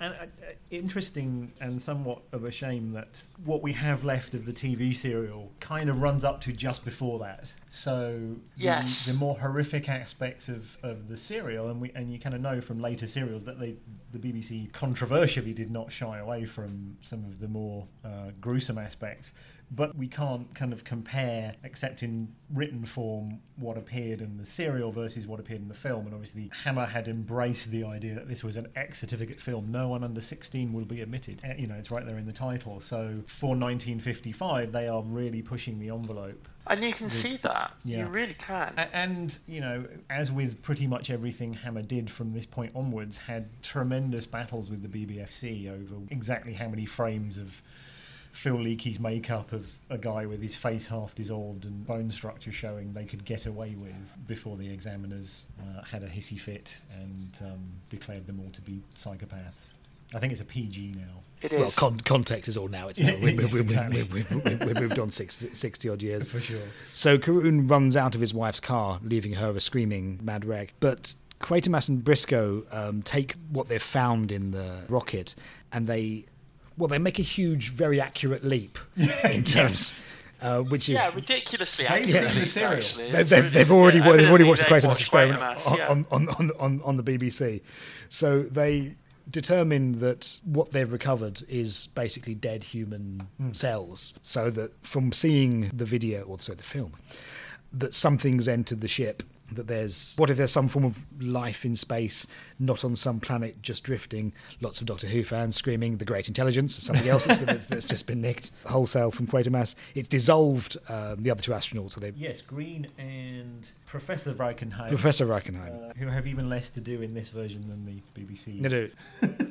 And uh, uh, interesting and somewhat of a shame that what we have left of the TV serial kind of runs up to just before that. So the, Yes. the more horrific aspects of, of the serial, and we and you kind of know from later serials that they the BBC controversially did not shy away from some of the more uh, gruesome aspects. But we can't kind of compare, except in written form, what appeared in the serial versus what appeared in the film. And obviously, Hammer had embraced the idea that this was an X certificate film. No one under 16 will be admitted. Uh, You know, it's right there in the title. So for 1955, they are really pushing the envelope. And you can see that. Yeah. You really can. And, you know, as with pretty much everything Hammer did from this point onwards, had tremendous battles with the BBFC over exactly how many frames of Phil Leakey's makeup of a guy with his face half dissolved and bone structure showing they could get away with before the examiners uh, had a hissy fit and um, declared them all to be psychopaths. I think it's a PG now. It is. Well, con- context is all now. It's [laughs] now. We've, Yes, we've, exactly. we've, we've, we've, we've moved on 60, 60 odd years. For sure. So Caroon runs out of his wife's car, leaving her a screaming mad wreck. But Quatermass and Briscoe um, take what they've found in the rocket and they, well, they make a huge, very accurate leap [laughs] in terms, uh, which is yeah, ridiculously They've accurate. seen the serial. Actually. They've, they've, they've already yeah, they've already watched the Quatermass experiment on, yeah. on, on, on, on, on the BBC. So they determine that what they've recovered is basically dead human hmm. cells. So that from seeing the video, or sorry, the film, that something's entered the ship. That there's what if there's some form of life in space, not on some planet, just drifting. Lots of Doctor Who fans screaming the Great Intelligence, something else that's, been, that's, that's just been nicked [laughs] wholesale from Quatermass. It's dissolved um, the other two astronauts, so they Yes, Green and Professor Reichenheim. Professor Reichenheim. uh, who have even less to do in this version than the BBC. They do.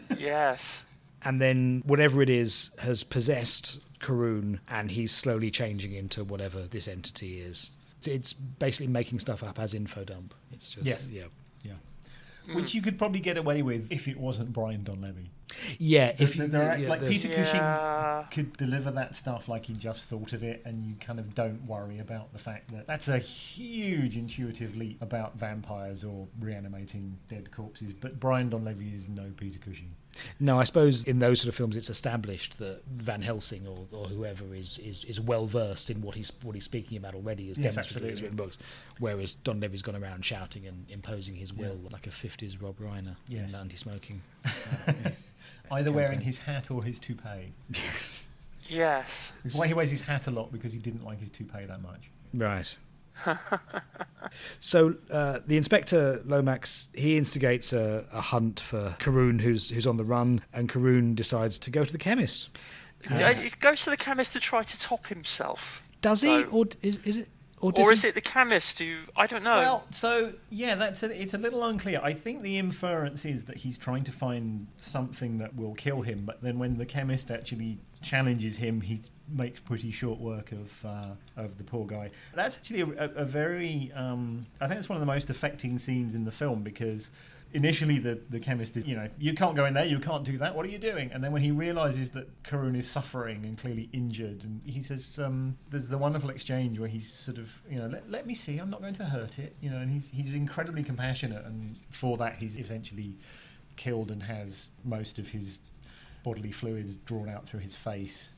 [laughs] Yes. And then whatever it is has possessed Caroon, and he's slowly changing into whatever this entity is. It's, it's basically making stuff up as info dump. It's just Yes. yeah, Yeah. Which you could probably get away with if it wasn't Brian Donlevy. yeah. If you, there are- yeah, like Peter Yeah. Cushing could deliver that stuff like he just thought of it, and you kind of don't worry about the fact that that's a huge intuitive leap about vampires or reanimating dead corpses. But Brian Donlevy is no Peter Cushing. No, I suppose in those sort of films, it's established that Van Helsing or, or whoever is, is, is well versed in what he's what he's speaking about already, is Yes, demonstrated in his absolutely. written books. Whereas Donlevy's gone around shouting and imposing his will like a '50s Rob Reiner Yes. in anti-smoking. [laughs] Either wearing his hat or his toupee. Yes. It's why he wears his hat a lot because he didn't like his toupee that much. Right. [laughs] so uh, the inspector Lomax he instigates a, a hunt for Caroon, who's who's on the run, and Caroon decides to go to the chemist. Yeah, He goes to the chemist to try to top himself. Does he, So- or is, is it, or, Or is it the chemist who I don't know. Well, so yeah, that's a, it's a little unclear. I think the inference is that he's trying to find something that will kill him, but then when the chemist actually challenges him, he makes pretty short work of uh, of the poor guy. That's actually a, a, a very, um, I think it's one of the most affecting scenes in the film because. Initially, the, the chemist is, you know, you can't go in there, you can't do that, what are you doing? And then when he realizes that Caroon is suffering and clearly injured, and he says, um, there's the wonderful exchange where he's sort of, you know, let, let me see, I'm not going to hurt it, you know, and he's, he's incredibly compassionate, and for that, he's essentially killed and has most of his bodily fluids drawn out through his face,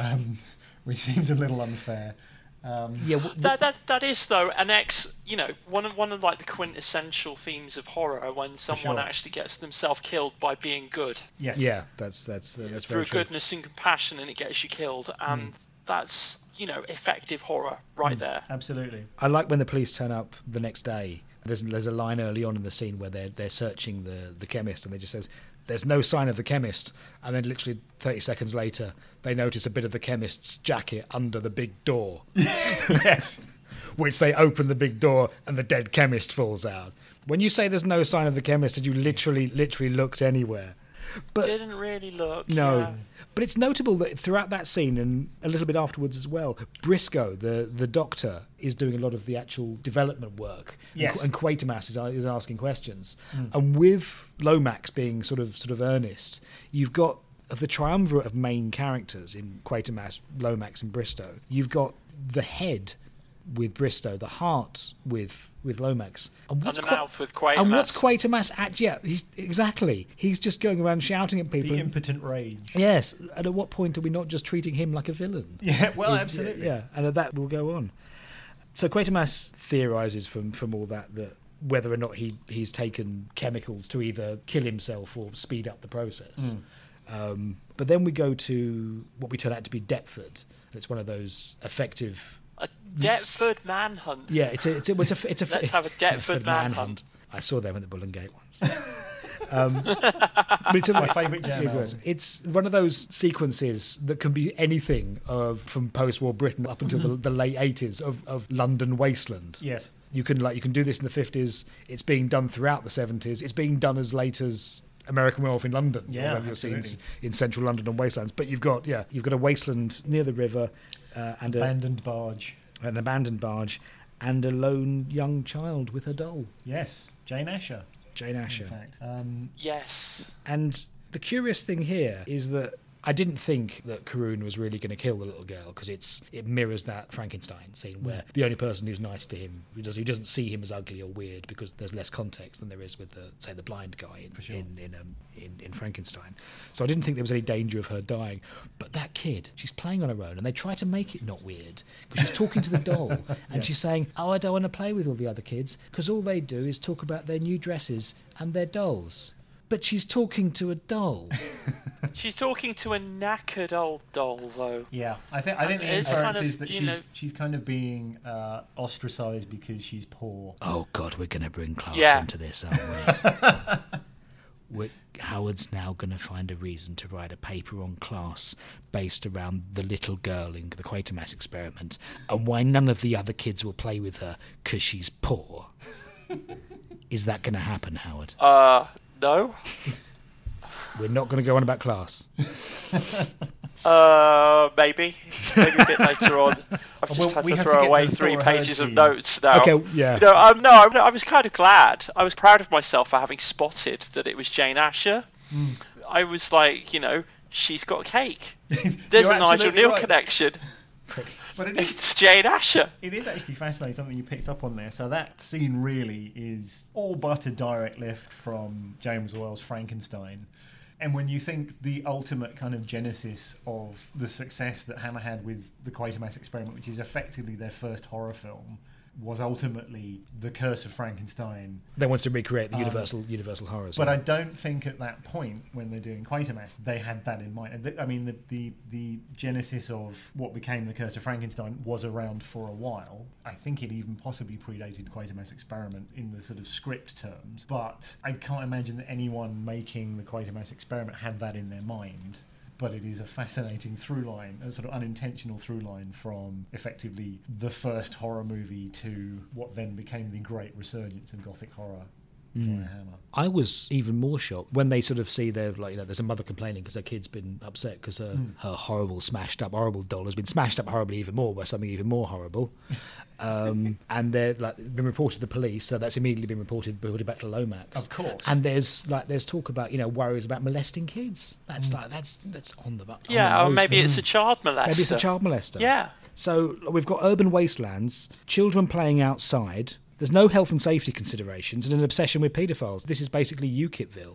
um, [laughs] which seems a little unfair. Um, yeah, w- that, that that is though an ex you know one of one of like the quintessential themes of horror when someone sure. actually gets themselves killed by being good yes. yeah, that's that's that's through very true. goodness and compassion and it gets you killed and Hmm. that's you know effective horror right there Absolutely. I like when the police turn up the next day. There's there's a line early on in the scene where they're they're searching the the chemist, and they just says. There's no sign of the chemist, and then literally 30 seconds later, they notice a bit of the chemist's jacket under the big door. [laughs] yes. which they open the big door and the dead chemist falls out. When you say there's no sign of the chemist, did you literally, literally looked anywhere? But didn't really look no, yeah. but it's notable that throughout that scene and a little bit afterwards as well, Briscoe, the the doctor, is doing a lot of the actual development work. Yes. and, and Quatermass is, is asking questions, hmm. and with Lomax being sort of sort of earnest, you've got of the triumvirate of main characters in Quatermass, Lomax, and Briscoe. You've got the head with Briscoe, the heart with with Lomax, and and what's the Qua- mouth with Quatermass. and what's Quatermass. Quatermass at? Yeah, he's exactly. He's just going around shouting at people. The impotent rage. Yes, and at what point are we not just treating him like a villain? [laughs] Yeah, well, Is- absolutely. Yeah, and that will go on. So Quatermass theorizes from from all that that whether or not he he's taken chemicals to either kill himself or speed up the process. Um, but then we go to what we turn out to be Deptford. It's one of those effective. A Deptford manhunt Yeah, it's a it's a it's a, it's a Let's have a Deptford manhunt. I saw them at the Bull and Gate once. [laughs] um, but it's My favourite jam Yeah, It's one of those sequences that can be anything of from post-war Britain up until the, [laughs] the late eighties of, of London wasteland. Yes. You can like you can do this in the fifties. It's being done throughout the seventies. It's being done as late as American Werewolf in London. Yeah, all of your scenes in central London and wastelands. But you've got yeah, you've got a wasteland near the river, uh, and a, Abandoned barge. an abandoned barge, and a lone young child with her doll, Yes. Jane Asher, Jane Asher. in fact. Um, yes And the curious thing here is that I didn't think that Caroon was really going to kill the little girl because it's it mirrors that Frankenstein scene where the only person who's nice to him who, does, who doesn't see him as ugly or weird because there's less context than there is with the say the blind guy in in in, um, in in Frankenstein. So I didn't think there was any danger of her dying. But that kid, she's playing on her own, and they try to make it not weird because she's talking to the doll [laughs] and she's saying, "Oh, I don't want to play with all the other kids because all they do is talk about their new dresses and their dolls." But she's talking to a doll. [laughs] she's talking to a knackered old doll though yeah, I think I think the inference kind of, is that she's know- she's kind of being uh, ostracized because she's poor. Oh God, we're going to bring class Yeah. into this, aren't we? [laughs] we're, Howard's now going to find a reason to write a paper on class based around the little girl in the Quatermass experiment and why none of the other kids will play with her because she's poor. [laughs] Is that going to happen, Howard? uh no We're not going to go on about class. [laughs] uh maybe. Maybe a bit later on. I've just Well, had to throw to away three pages of notes now. Okay, yeah. you know, um, no I, I was kind of glad. I was proud of myself for having spotted that it was jane asher. Hmm. i was like you know she's got cake. [laughs] There's a Nigel Kneale right. connection But it is, it's jane asher it is actually fascinating something you picked up on there. So that scene really is all but a direct lift from James Whale's Frankenstein. And when you think the ultimate kind of genesis of the success that Hammer had with the Quatermass experiment, which is effectively their first horror film, was ultimately the Curse of Frankenstein. They wanted to recreate the um, universal universal horrors. But I don't think at that point, when they're doing Quatermass, they had that in mind. I mean, the, the the genesis of what became the Curse of Frankenstein was around for a while. I think it even possibly predated Quatermass Experiment in the sort of script terms. But I can't imagine that anyone making the Quatermass Experiment had that in their mind. But it is a fascinating through line, a sort of unintentional through line from effectively the first horror movie to what then became the great resurgence of gothic horror hmm. Hammer. I was even more shocked when they sort of see their like you know there's a mother complaining because her kid's been upset because her, hmm. her horrible smashed up horrible doll has been smashed up horribly even more by something even more horrible, [laughs] um, and they're like been reported to the police so that's immediately been reported reported back to Lomax. Of course. And there's like there's talk about you know worries about molesting kids. That's like that's that's on the on the Yeah, or maybe for it's a child molester. Maybe it's a child molester. Yeah. So we've got urban wastelands, children playing outside. There's no health and safety considerations, and an obsession with paedophiles. This is basically UKIPville.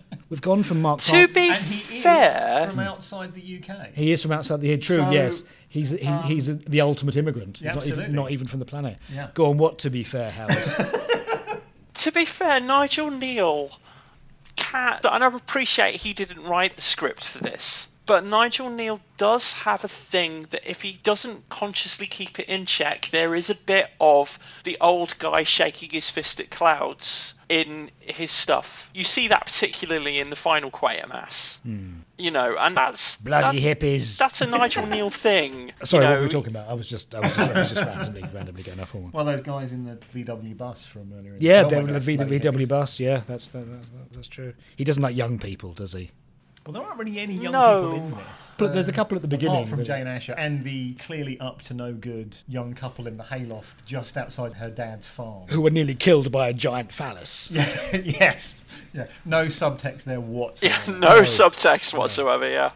[laughs] we've gone from Mark. To Twain- be And he fair, is from outside the UK. he is from outside the UK. True, So, yes. He's he, um, he's a, the ultimate immigrant. Yeah, he's not even, absolutely. not even from the planet. Yeah. Go on. What to be fair, Howard? [laughs] to be fair, Nigel Kneale can and I appreciate he didn't write the script for this, but Nigel Kneale does have a thing that if he doesn't consciously keep it in check, there is a bit of the old guy shaking his fist at clouds in his stuff. You see that particularly in the final Quatermass. Hmm. You know, and that's Bloody that's, hippies. That's a Nigel Kneale thing. [laughs] Sorry, you what were we talking about? I was just I was just, I was just randomly [laughs] randomly going off on one. Well, those guys in the VW bus from earlier. In Yeah, oh the they're film, I the guess, v, played VW bus. Yeah, that's that, that, that's true. He doesn't like young people, does he? Well, there aren't really any young No. people in this. But there's a um, couple at the beginning. Apart from but- Jane Asher and the clearly up to no good young couple in the hayloft just outside her dad's farm. who were nearly killed by a giant phallus. [laughs] yes. Yeah. No subtext there Yeah, whatsoever. no subtext whatsoever. Yeah.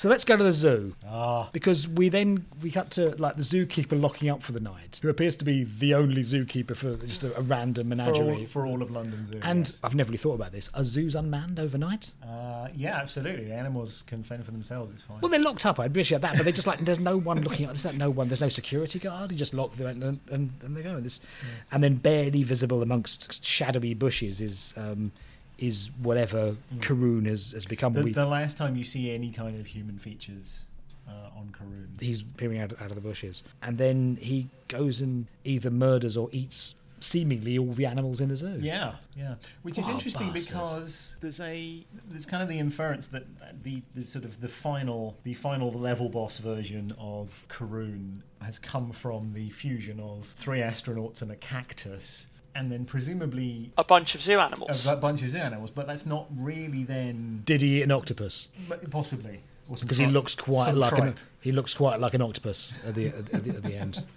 So let's go to the zoo. Ah. Because we then we cut to like the zookeeper locking up for the night, who appears to be the only zookeeper for just a, a random For menagerie. all, for all of London Zoo. and yes. I've never really thought about this. Are zoos unmanned overnight? Uh, yeah, absolutely. The animals can fend for themselves. It's fine. Well, they're locked up. I appreciate that, but they're just like there's no one looking. There's no one. There's no security guard. You just lock them and, and, and they go. This, and then barely visible amongst shadowy bushes is um, is whatever Caroon has, has become. the, we, the last time you see any kind of human features uh, on Caroon. he's peering out, out of the bushes, and then he goes and either murders or eats seemingly all the animals in the zoo. Yeah, yeah. Which is interesting because there's a there's kind of the inference that the, the sort of the final the final level boss version of Caroon has come from the fusion of three astronauts and a cactus. And then presumably A bunch of zoo animals. A bunch of zoo animals, but that's not really then Did he eat an octopus? possibly Or some Because he looks quite some like an, he looks quite like an octopus at the at the, at the end. [laughs]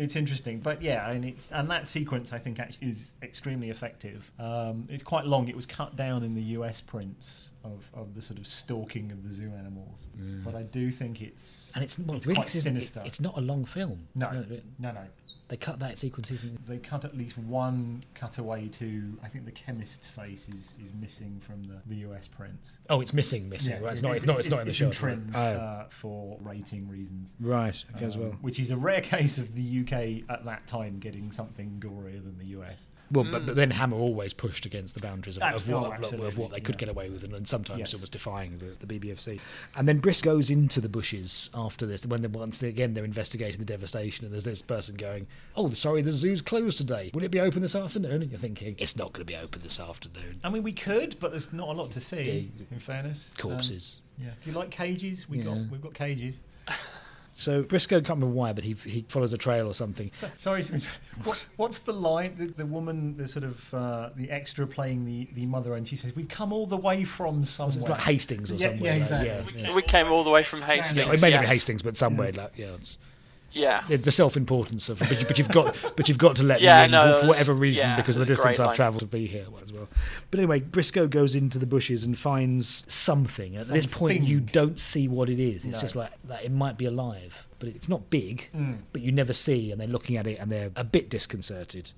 It's interesting, but yeah, and it's and that sequence I think actually is extremely effective. Um, it's quite long. It was cut down in the US prints of, of the sort of stalking of the zoo animals, but I do think it's And it's, well, it's really, quite 'cause it's, sinister. it- it's not a long film. no, it- no, no. They cut that sequence even. They cut at least one cutaway to I think the chemist's face is, is missing from the, the US prints. Oh, it's missing, missing. right, it's not. It's not. It's, not in the been shot. trimmed right. Oh. uh, for rating reasons. right. Okay, as Um, well. Which is a rare [laughs] case of the UK at that time getting something gorier than the US. Well, but, but then Hammer always pushed against the boundaries of, of, what, oh, of, what- of absolutely, what they could yeah. get away with, and, and sometimes Yes. it was defying the, the BBFC. And then Briscoe goes into the bushes after this, when they, once they, again they're investigating the devastation, and there's this person going, "Oh, sorry, the zoo's closed today. Will it be open this afternoon?" And you're thinking, "It's not going to be open this afternoon." I mean, we could, but there's not a lot to see. Dig. In fairness, Corpses. Um, yeah. Do you like cages? We Yeah. got we've got cages. [laughs] So Briscoe can't remember why, but he he follows a trail or something. So, sorry to interrupt. What, what's the line? The, the woman, the sort of uh, the extra playing the, the mother, and she says, "We've come all the way from somewhere." It's like Hastings or Yeah, somewhere. yeah, like, exactly. yeah, yeah. We came all the way from Hastings. Yeah, it may not be yes. Hastings, but somewhere like yeah. It's, Yeah. the, the self-importance of, but, you, but you've got, [laughs] but you've got to let Yeah, me in no, for- was- whatever reason yeah, because of the it was a distance I've travelled to be here as well. But anyway, Briscoe goes into the bushes and finds something. At this point, you don't see what it is. It's No. just like that. It might be alive, but it's not big. Mm. But you never see, and they're looking at it and they're a bit disconcerted,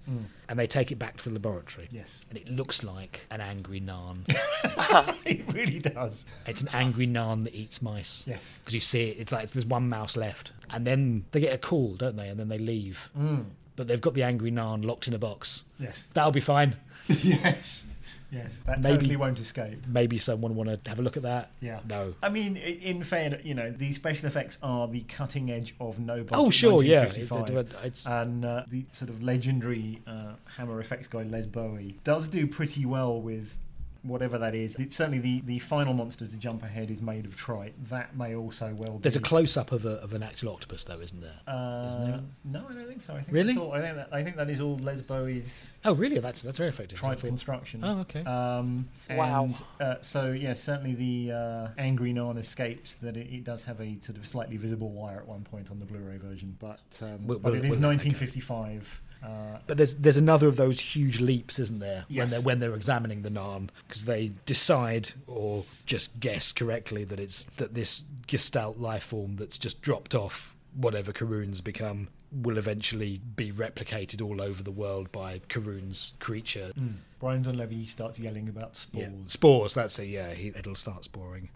and they take it back to the laboratory. Mm. Yes. and it looks like an angry Narn. [laughs] it really does. it's an angry Narn that eats mice. Yes. because you see it. It's like there's one mouse left, and then they get a call, don't they? And then they leave. Mm. But they've got the angry Narn locked in a box. Yes. That'll be fine. [laughs] yes. Yes. That Maybe- totally won't escape. Maybe someone want to have a look at that. Yeah. No. I mean, in fairness, you know, the special effects are the cutting edge of no budget. Oh, sure, yeah. It's- 1955. it's- and uh, the sort of legendary uh, Hammer effects guy Les Bowie does do pretty well with whatever that is. It's certainly the, the final monster to jump ahead is made of trite. That may also well. There's a close up of, a, of an actual octopus, though, isn't there? Uh, isn't there? No, I don't think so. I think Really? That's all, I think that I think that is all Les Bowie's Oh, really? That's that's very effective. I trite thought- construction. Oh, okay. Um, Wow. And, uh, so yeah, certainly the uh, angry Narn escapes that it, it does have a sort of slightly visible wire at one point on the Blu-ray version, but um, Will- but will- it is will- okay. 1955. Uh, But there's there's another of those huge leaps, isn't there? When they're when they're examining the Narn, because they decide or just guess correctly that it's that this Gestalt life form that's just dropped off whatever Caroon's become will eventually be replicated all over the world by Caroon's creature. Brian Donlevy starts yelling about spores. Yeah. Spores. That's it. Yeah, he, it'll start sporing.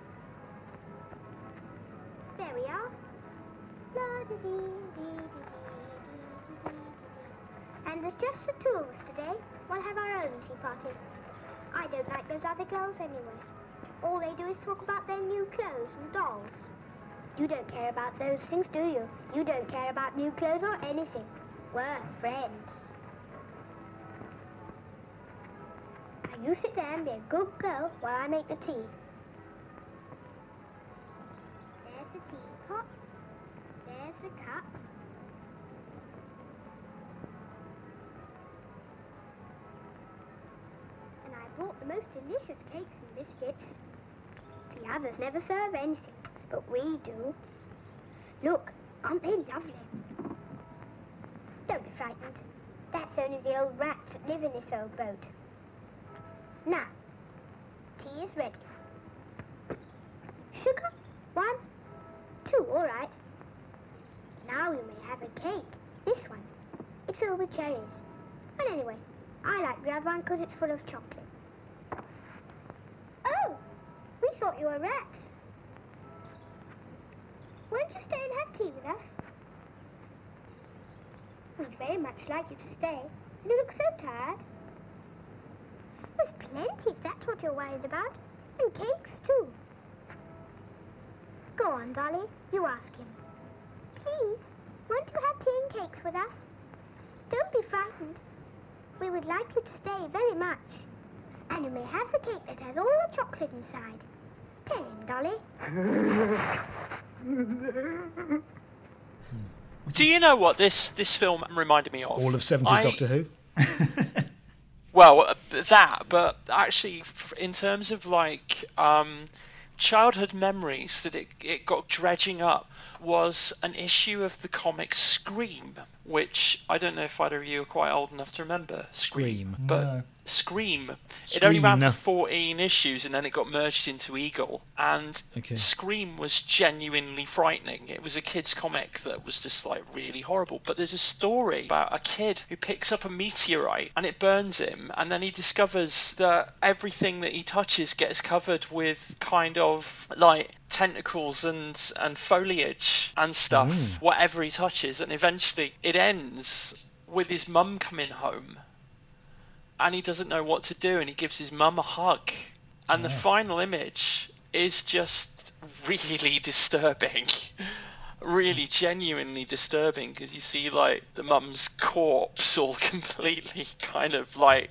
There we are. La-di-dee-dee-dee-dee-dee-dee-dee. There's just the two of us today. We'll have our own tea party. I don't like those other girls anyway. All they do is talk about their new clothes and dolls. You don't care about those things, do you? You don't care about new clothes or anything. We're friends. Now you sit there and be a good girl while I make the tea. Biscuits. The others never serve anything, but we do. Look, aren't they lovely? Don't be frightened. That's only the old rats that live in this old boat. Now, tea is ready. Sugar? One, two, all right. Now we may have a cake. This one. It's filled with cherries. But anyway, I like the other one because it's full of chocolate. Oh, we thought you were rats. Won't you stay and have tea with us? We'd very much like you to stay. You look so tired. There's plenty if that's what you're worried about. And cakes, too. Go on, Dolly. You ask him. Please, won't you have tea and cakes with us? Don't be frightened. We would like you to stay very much. And you may have the cake that has all the chocolate inside. Tell Dolly. Do you know what this this film reminded me of? All of 70s Doctor Who. [laughs] Well, uh, that, but actually, in terms of like um, childhood memories that it, it got dredging up was an issue of the comic Scream, which I don't know if either of you are quite old enough to remember. Scream. But No. Scream. It only ran Scream. for 14 issues and then it got merged into Eagle. And Okay. Scream was genuinely frightening. It was a kid's comic that was just like really horrible. But there's a story about a kid who picks up a meteorite and it burns him. And then he discovers that everything that he touches gets covered with kind of like tentacles and and foliage and stuff mm. whatever he touches and eventually it ends with his mum coming home and he doesn't know what to do and he gives his mum a hug. And the final image is just really [laughs] disturbing. Really genuinely disturbing because you see like the mum's corpse all [laughs] completely kind of like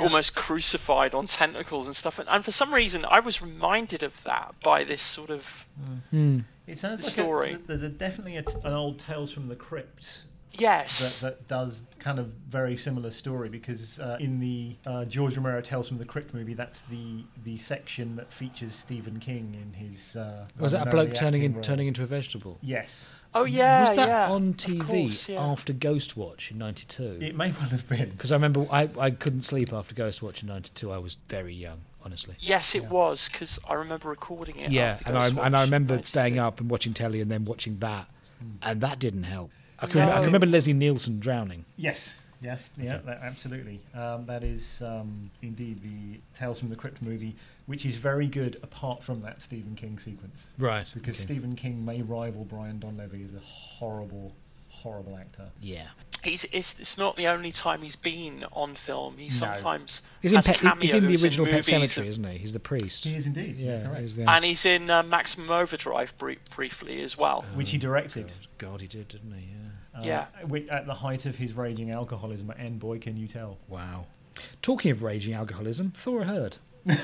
almost crucified on tentacles and stuff. And, and for some reason i was reminded of that by this sort of mm. hmm. It sounds The like story. A, there's a definitely a, an old Tales from the Crypt yes that, that does kind of very similar story because uh, in the uh, George Romero Tales from the Crypt movie, that's the the section that features Stephen King in his. Uh, Was that a bloke turning in, role. turning into a vegetable? Yes, oh yeah was that yeah on TV course, yeah. after Ghostwatch in '92? it may well have been. Because I remember I, I couldn't sleep after Ghostwatch in '92. I was very young, honestly. yes it was because i remember recording it Yeah, after and I and I remember staying up and watching telly and then watching that, Hmm. and that didn't help. I can, I can remember Leslie Nielsen drowning. Yes, yes, yeah, that, absolutely. Um, that is um, indeed the Tales from the Crypt movie, which is very good apart from that Stephen King sequence. Right. Because Stephen King may rival Brian Donlevy as a horrible, horrible actor. Yeah. he's it's, it's not the only time he's been on film he No. sometimes He's in, has Pet, he's in the cameos original Pet Sematary, of- isn't he? He's the priest. He is indeed. Yeah, correct. he's the, and he's in uh, maximum overdrive bri- briefly as well which he directed. God, he did, didn't he? Yeah. uh, Yeah. At the height of his raging alcoholism, and boy, can you tell. Wow. Talking of raging alcoholism, Thora Hird. [laughs]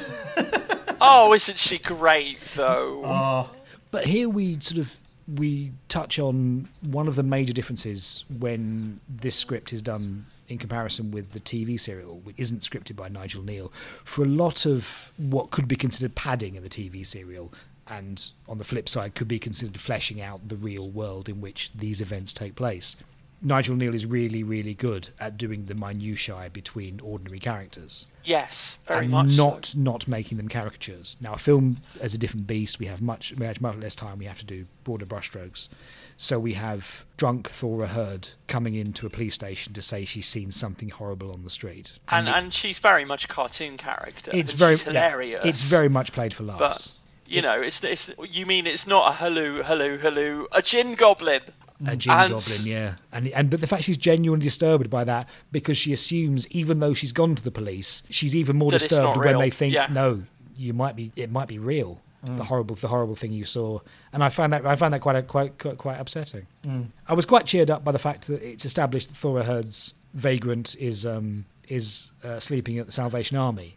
Oh, isn't she great though? Oh, But here we sort of we touch on one of the major differences when this script is done in comparison with the TV serial, which isn't scripted by Nigel Kneale. For a lot of what could be considered padding in the TV serial, and on the flip side, could be considered fleshing out the real world in which these events take place. Nigel Kneale is really, really good at doing the minutiae between ordinary characters yes, very and much. so. not not making them caricatures. Now, a film as a different beast. We have much we have much less time. We have to do broader brushstrokes. So we have drunk Thora Hird coming into a police station to say she's seen something horrible on the street. and it- and she's very much a cartoon character. it's very she's yeah, hilarious. it's very much played for laughs. But you know, it's it's. You mean it's not a hello, hello, hello, a gin goblin? A gin and- goblin, yeah, and and but the fact she's genuinely disturbed by that because she assumes even though she's gone to the police, she's even more disturbed when they think yeah. no, you might be it might be real. Mm. The horrible the horrible thing you saw, and I found that I found that quite a, quite quite, quite upsetting. Mm. I was quite cheered up by the fact that it's established that Thora Hird's vagrant is um is uh, sleeping at the Salvation Army,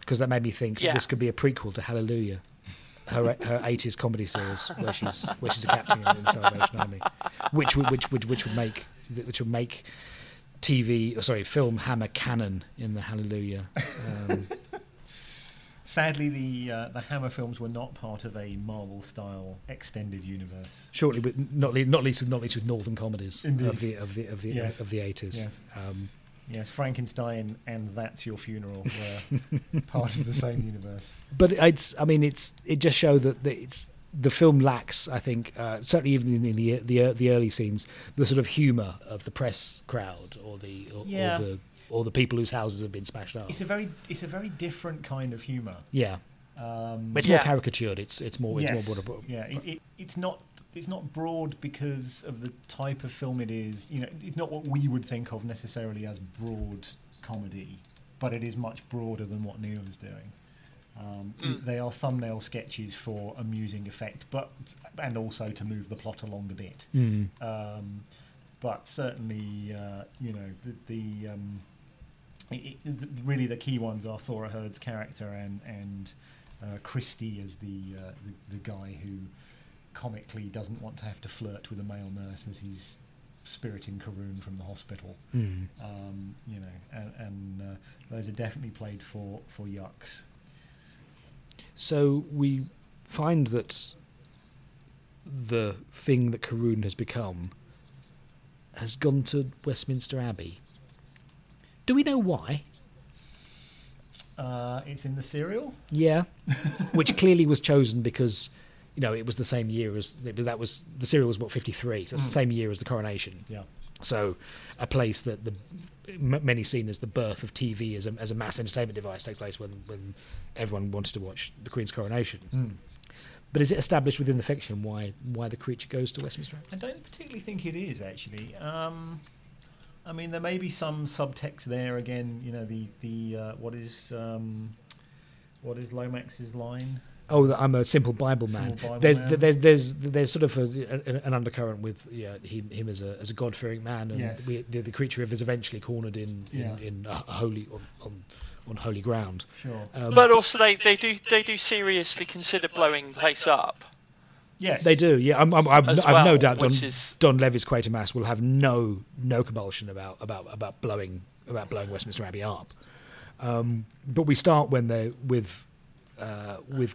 because that made me think that Yeah. this could be a prequel to Hallelujah. Her, her 80s comedy series where she's where she's a captain in the Salvation Army, which would which would which would make which would make TV or sorry film Hammer canon in the Hallelujah. Um, [laughs] sadly, the uh, the Hammer films were not part of a Marvel style extended universe. shortly, with not le- not least with not least with Northern comedies Indeed. of the of the of the Yes. of the 80s. Yes. Um, Yes, Frankenstein and That's Your Funeral were [laughs] part of the same universe. but it's I mean it's it just showed that the, it's the film lacks I think uh, certainly even in the the the early scenes the sort of humour of the press crowd or the or, Yeah. or the or the people whose houses have been smashed up. It's a very it's a very different kind of humour. yeah, Um, it's Yeah. more caricatured. It's it's more yes, it's more broad. yeah, it, it, it's not it's not broad because of the type of film it is. You know, it's not what we would think of necessarily as broad comedy, but it is much broader than what Kneale is doing. Um, Mm. They are thumbnail sketches for amusing effect, but and also to move the plot along a bit. Mm. Um, but certainly, uh, you know, the, the um, it, it, really the key ones are Thora Hird's character and and uh, Christie as the, uh, the the guy who comically doesn't want to have to flirt with a male nurse as he's spiriting Caroon from the hospital. Mm. Um, you know, and, and uh, those are definitely played for for yucks. So we find that the thing that Caroon has become has gone to Westminster Abbey. Do we know why? Uh, it's in the serial. Yeah, [laughs] which clearly was chosen because you know it was the same year as that was the serial was what fifty three, so it's the same year as the coronation. Yeah. So a place that the m- many seen as the birth of TV as a, as a mass entertainment device takes place when when everyone wanted to watch the Queen's coronation. Mm. But is it established within the fiction why why the creature goes to Westminster Abbey? I don't particularly think it is actually. Um, I mean, there may be some subtext there. Again, you know, the the uh, what is um, what is Lomax's line? Oh, that I'm a simple Bible man. Simple Bible there's, man. there's there's there's sort of a, a, an undercurrent with yeah, him, him as a as a God fearing man, and Yes. we, the, the creature of is eventually cornered in in, Yeah. in a holy on, on on holy ground. Sure. Um, But also, they, they do they do seriously consider blowing the place up. Yes, They do, yeah. I'm, I'm, I've, I've no doubt Don, is- Donlevy's Quatermass will have no no compulsion about about about blowing about blowing Westminster Abbey up. Um, but we start when they're with uh, with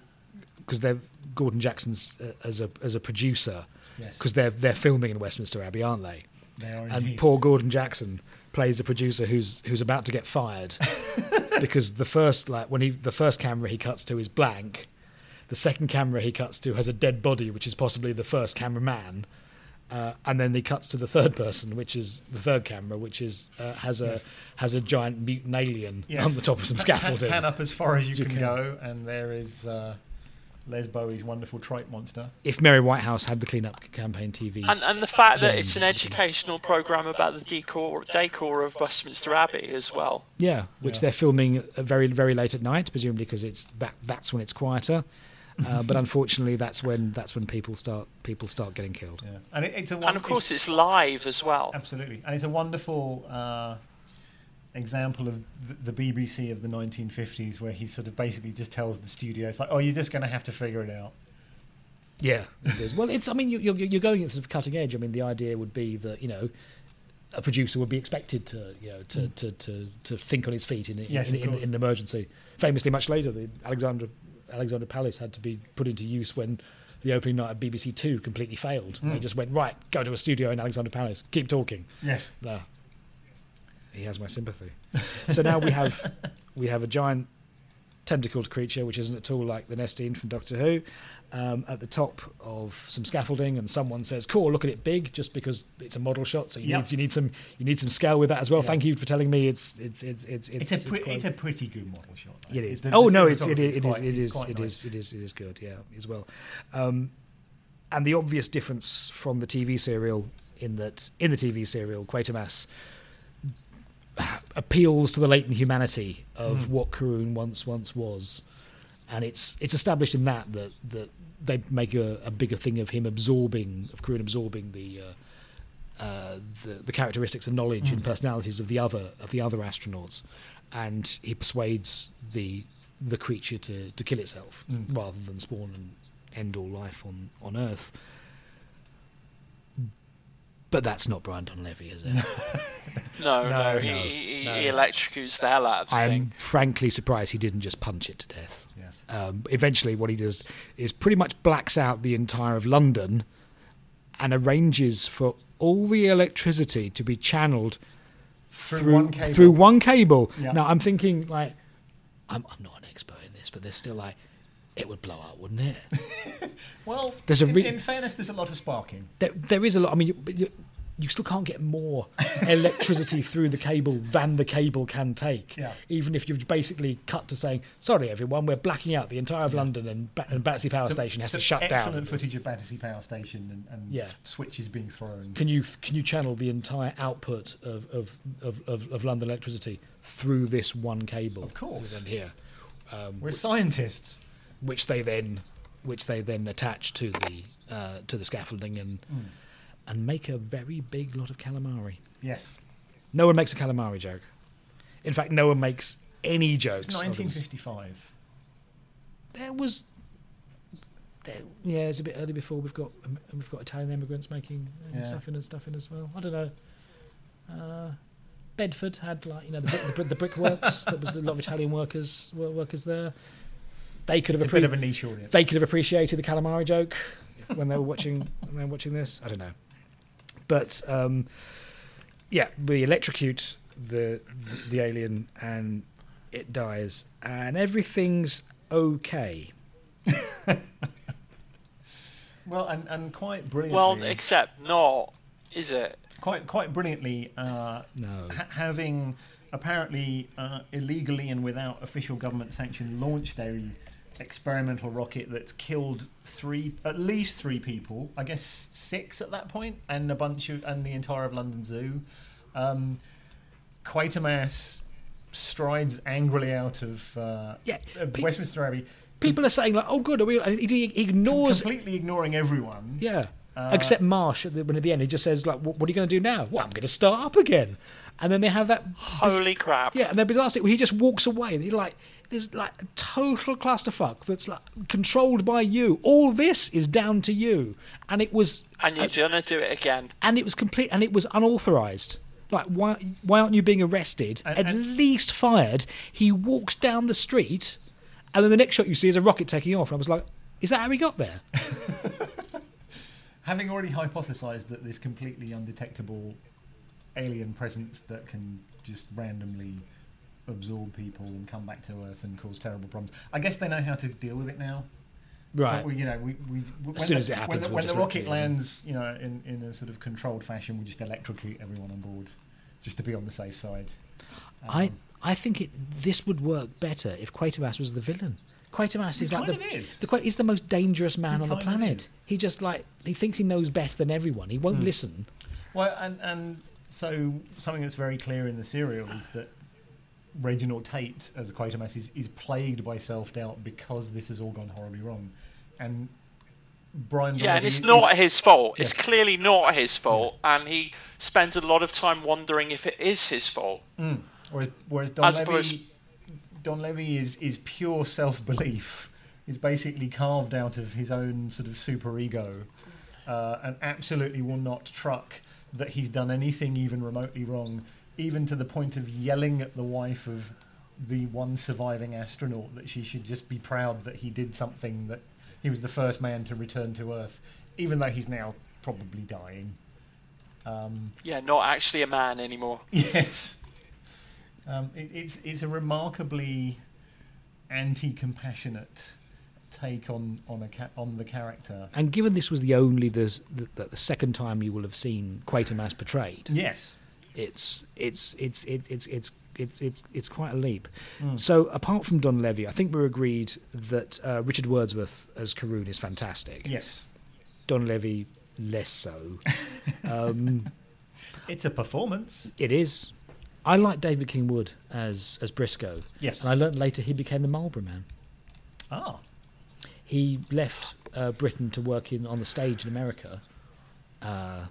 because they're Gordon Jackson's uh, as a as a producer Yes. because they're they're filming in Westminster Abbey, aren't they? They are and indeed. poor Gordon Jackson plays a producer who's who's about to get fired [laughs] because the first like when he the first camera he cuts to is blank, the second camera he cuts to has a dead body which is possibly the first cameraman, uh, and then he cuts to the third person which is the third camera which is uh, has a Yes. has a giant mutant alien Yes. on the top of some [laughs] scaffolding. Pan up as far as you, You can, can. go, and there is uh, Les Bowie's wonderful tripe monster. If Mary Whitehouse had the cleanup campaign TV, And and the fact that it's an educational program about the decor decor of Westminster Abbey as well. Yeah, which Yeah. they're filming uh, very very late at night, presumably because it's that that's when it's quieter. Uh, [laughs] but unfortunately, that's when that's when people start people start getting killed. Yeah, and it, it's a And of course, it's live as well. absolutely, and it's a wonderful uh, example of the, the BBC of the 1950s, where he sort of basically just tells the studio, "It's like, oh, you're just going to have to figure it out." Yeah, it is. Well, it's. I mean, you- you're you're going at sort of cutting edge. I mean, the idea would be that you know, a producer would be expected to you know to to, to, to think on his feet in in, Yes, in, in, in an emergency. Famously, much later, the Alexandra Alexandra Palace had to be put into use when the opening night of BBC Two completely failed. They mm. just went right, go to a studio in Alexandra Palace, keep talking. Yes. No. He has my sympathy. so now we have [laughs] we have a giant tentacled creature, which isn't at all like the Nestene from Doctor Who, um, at the top of some scaffolding, and someone says, "Cool, look at it big," just because it's a model shot. So you Yep. need you need some you need some scale with that as well. Yeah. Thank you for telling me it's it's it's it's It's, it's a pre- quite- it's a pretty good model shot. though. it is. The- oh the no, it's it, it, quite, it is it is it nice. is it is it is good. Yeah, as well. Um, and the obvious difference from the TV serial in that in the TV serial, Quatermass appeals to the latent humanity of Hmm. what Caroon once once was, and it's it's established in that that that they make a, a bigger thing of him absorbing of Caroon absorbing the. Uh, uh, the, the characteristics and knowledge and personalities of the other of the other astronauts, and he persuades the the creature to, to kill itself rather than spawn and end all life on, on Earth. But that's not Brian Donlevy, is it? [laughs] No, no, No, he, no, he, no. he electrocutes the hell out of the I'm thing. frankly surprised he didn't just punch it to death. Yes. Um, eventually, what he does is pretty much blacks out the entire of London and arranges for all the electricity to be channeled Through through one cable. through one cable. Yeah. Now, I'm thinking like, I'm, I'm not an expert in this, but there's still like, it would blow out, wouldn't it? [laughs] Well, There's a in, re- in fairness, there's a lot of sparking. there, there is a lot. I mean, you, you, you still can't get more [laughs] electricity through the cable than the cable can take. Yeah. Even if you've basically cut to saying, "Sorry, everyone, we're blacking out the entire of London, and, ba- and Battersea Power Station has to Some shut excellent down." footage of Battersea Power Station and, and Yeah. switches being thrown. Can you can you channel the entire output of of, of, of, of London electricity through this one cable? Of course. Here, um, We're scientists. Which they then which they then attach to the uh, to the scaffolding and Hmm. and make a very big lot of calamari. Yes. No one makes a calamari joke. In fact, no one makes any jokes. 1955. There was, there, yeah, it's a bit early before we've got um, we've got Italian immigrants making uh, Yeah. stuff in and stuff in as well. I don't know. Uh, Bedford had like you know the, brick, the, the brickworks. [laughs] there was a lot of Italian workers wo- workers there. They could have It's a bit of a niche audience. they could have appreciated the calamari joke when they were watching [laughs] when they were watching this. I don't know, but um, yeah, we electrocute the, the the alien and it dies, and everything's okay. [laughs] Well, and, and quite brilliantly. Well, except not, is it? quite quite brilliantly. Uh, No. ha- having apparently uh, illegally and without official government sanction launched a experimental rocket that's killed three, at least three people. I guess six at that point, and a bunch of and the entire of London Zoo. Um, Quatermass strides angrily out of, uh, Yeah, of pe- Westminster Abbey, People are saying like, "Oh, good," are we? and He he ignores, completely ignoring everyone. yeah. Uh, Except Marsh, at the, when at the end he just says like, "What, what are you going to do now?" Well, I'm going to start up again, and then they have that Holy crap. Yeah, and they're bizarre. He just walks away. And you're like, there's like a total clusterfuck that's like controlled by you. All this is down to you, and it was, And you're going to do it again. and it was complete, and it was unauthorized. Like, why, why aren't you being arrested? And- At and- least fired. He walks down the street, and then the next shot you see is a rocket taking off. And I was like, is that how he got there? [laughs] Having already hypothesized that this completely undetectable alien presence that can just randomly absorb people and come back to Earth and cause terrible problems, I guess they know how to deal with it now. Right. We, you know, we, we, when soon the, as it happens, when the, we'll when the rocket let- lands, you know, in, in a sort of controlled fashion, we just electrocute everyone on board, just to be on the safe side. I, I think it, this would work better if Quatermass was the villain. Quatermass is like kind the, of is. the he's the most dangerous man He on the planet. He just like he thinks he knows better than everyone. He won't Hmm. listen. Well, and and so something that's very clear in the serial is that Reginald Tate as Quatermass is, is plagued by self doubt because this has all gone horribly wrong, and Brian. Yeah, and it's is- not his fault. It's clearly not his fault, and he spends a lot of time wondering if it is his fault. Whereas, whereas Don As Levy, opposed- Donlevy is is pure self belief. Is basically carved out of his own sort of super ego, uh, and absolutely will not truck that he's done anything even remotely wrong, even to the point of yelling at the wife of the one surviving astronaut that she should just be proud that he did something that he was the first man to return to Earth, even though he's now probably dying. Um, Yeah, not actually a man anymore. [laughs] Yes. Um, it, it's it's a remarkably anti-compassionate take on on a ca- on the character. And given this was the only the, the, the second time you will have seen Quatermass portrayed, Yes. It's it's it's it's it's it's it's it's, it's quite a leap. Mm. So apart from Donlevy, I think we're agreed that uh, Richard Wordsworth as Caroon is fantastic. Yes. Donlevy less so. [laughs] um, It's a performance. it is. I like David King Wood as as Briscoe. Yes. And I learnt later he became the Marlboro Man. Ah. He left uh, Britain to work in on the stage in America uh,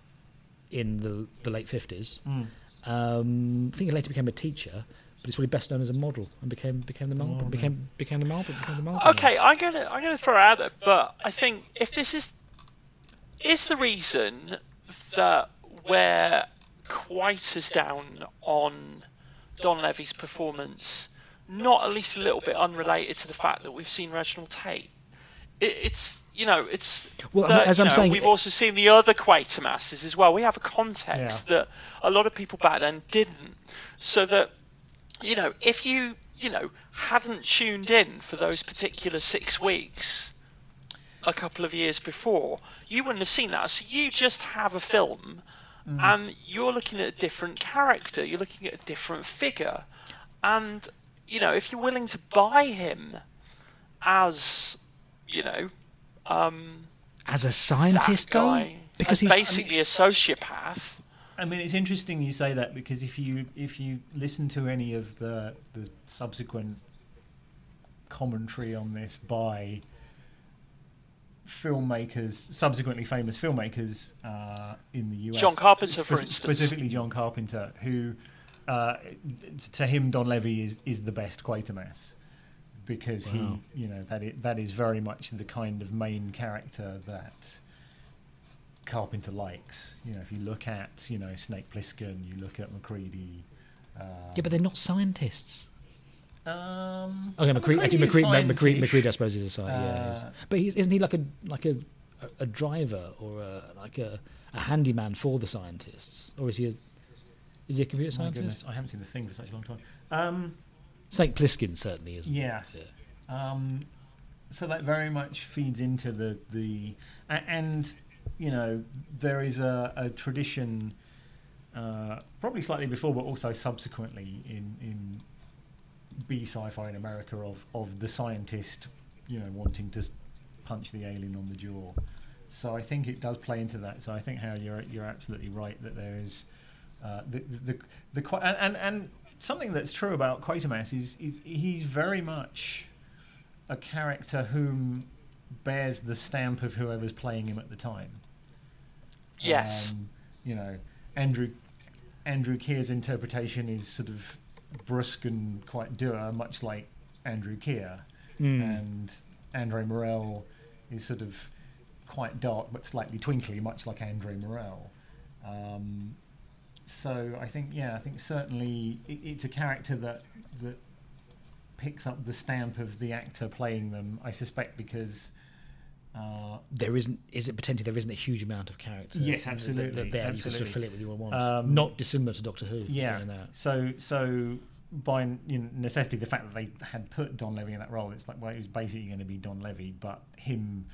in the the late fifties. Mm. Um, I think he later became a teacher, but he's probably best known as a model and became became the Marlboro became became the Marlboro became the Marlboro. Man. Okay, I'm gonna I'm gonna throw out there, but I think if this is is the reason that we're quite as down on Donlevy's performance, not at least a little bit unrelated to the fact that we've seen Reginald Tate. It, it's you know it's Well, that, as I'm know, saying- we've also seen the other Quatermasses as well. We have a context that a lot of people back then didn't, so that you know if you you know hadn't tuned in for those particular six weeks a couple of years before, you wouldn't have seen that. So you just have a film, mm. and you're looking at a different character. You're looking at a different figure, and you know if you're willing to buy him as you know um, As a scientist, that though, guy, because he's basically a sociopath. I mean, it's interesting you say that because if you if you listen to any of the the subsequent commentary on this by filmmakers, subsequently famous filmmakers uh, in the US, John Carpenter, for instance. specifically John Carpenter, who uh, to him Donlevy is is the best Quatermass because Wow. he, you know, that is, that is very much the kind of main character that Carpenter likes. You know, if you look at, you know, Snake Plissken, you look at MacReady. Uh, yeah, but they're not scientists. um, Okay, MacReady, actually, MacReady, MacReady, scientish. I suppose, is a scientist. yeah, he is. Uh, but he's, isn't he like a like a a driver or a, like a, a handyman for the scientists, or is he a is he a computer scientist? goodness, I haven't seen the thing for such a long time. Um, Snake Plissken certainly is. Yeah. Um, so that very much feeds into the the and you know there is a, a tradition uh, probably slightly before but also subsequently in in B sci-fi in America of of the scientist you know wanting to punch the alien on the jaw. So I think it does play into that. So I think how you're you're absolutely right that there is uh, the the the, the and, and and something that's true about Quatermass is, is he's very much a character whom bears the stamp of whoever's playing him at the time. Yes. Um, you know, Andrew Andrew Keir's interpretation is sort of brusque and quite dour, much like Andrew Keir, Mm. and Andre Morell is sort of quite dark but slightly twinkly, much like Andre Morell. Um, so I think, yeah, I think certainly it, it's a character that that picks up the stamp of the actor playing them. I suspect because. Uh, There isn't. Is it potentially there isn't a huge amount of character? Yes, that- that- absolutely, That, there you can sort of fill it with your want. Um, Not dissimilar to Doctor Who. Yeah. doing that. So so by you know, necessity, the fact that they had put Donlevy in that role, it's like well, it was basically going to be Donlevy, but him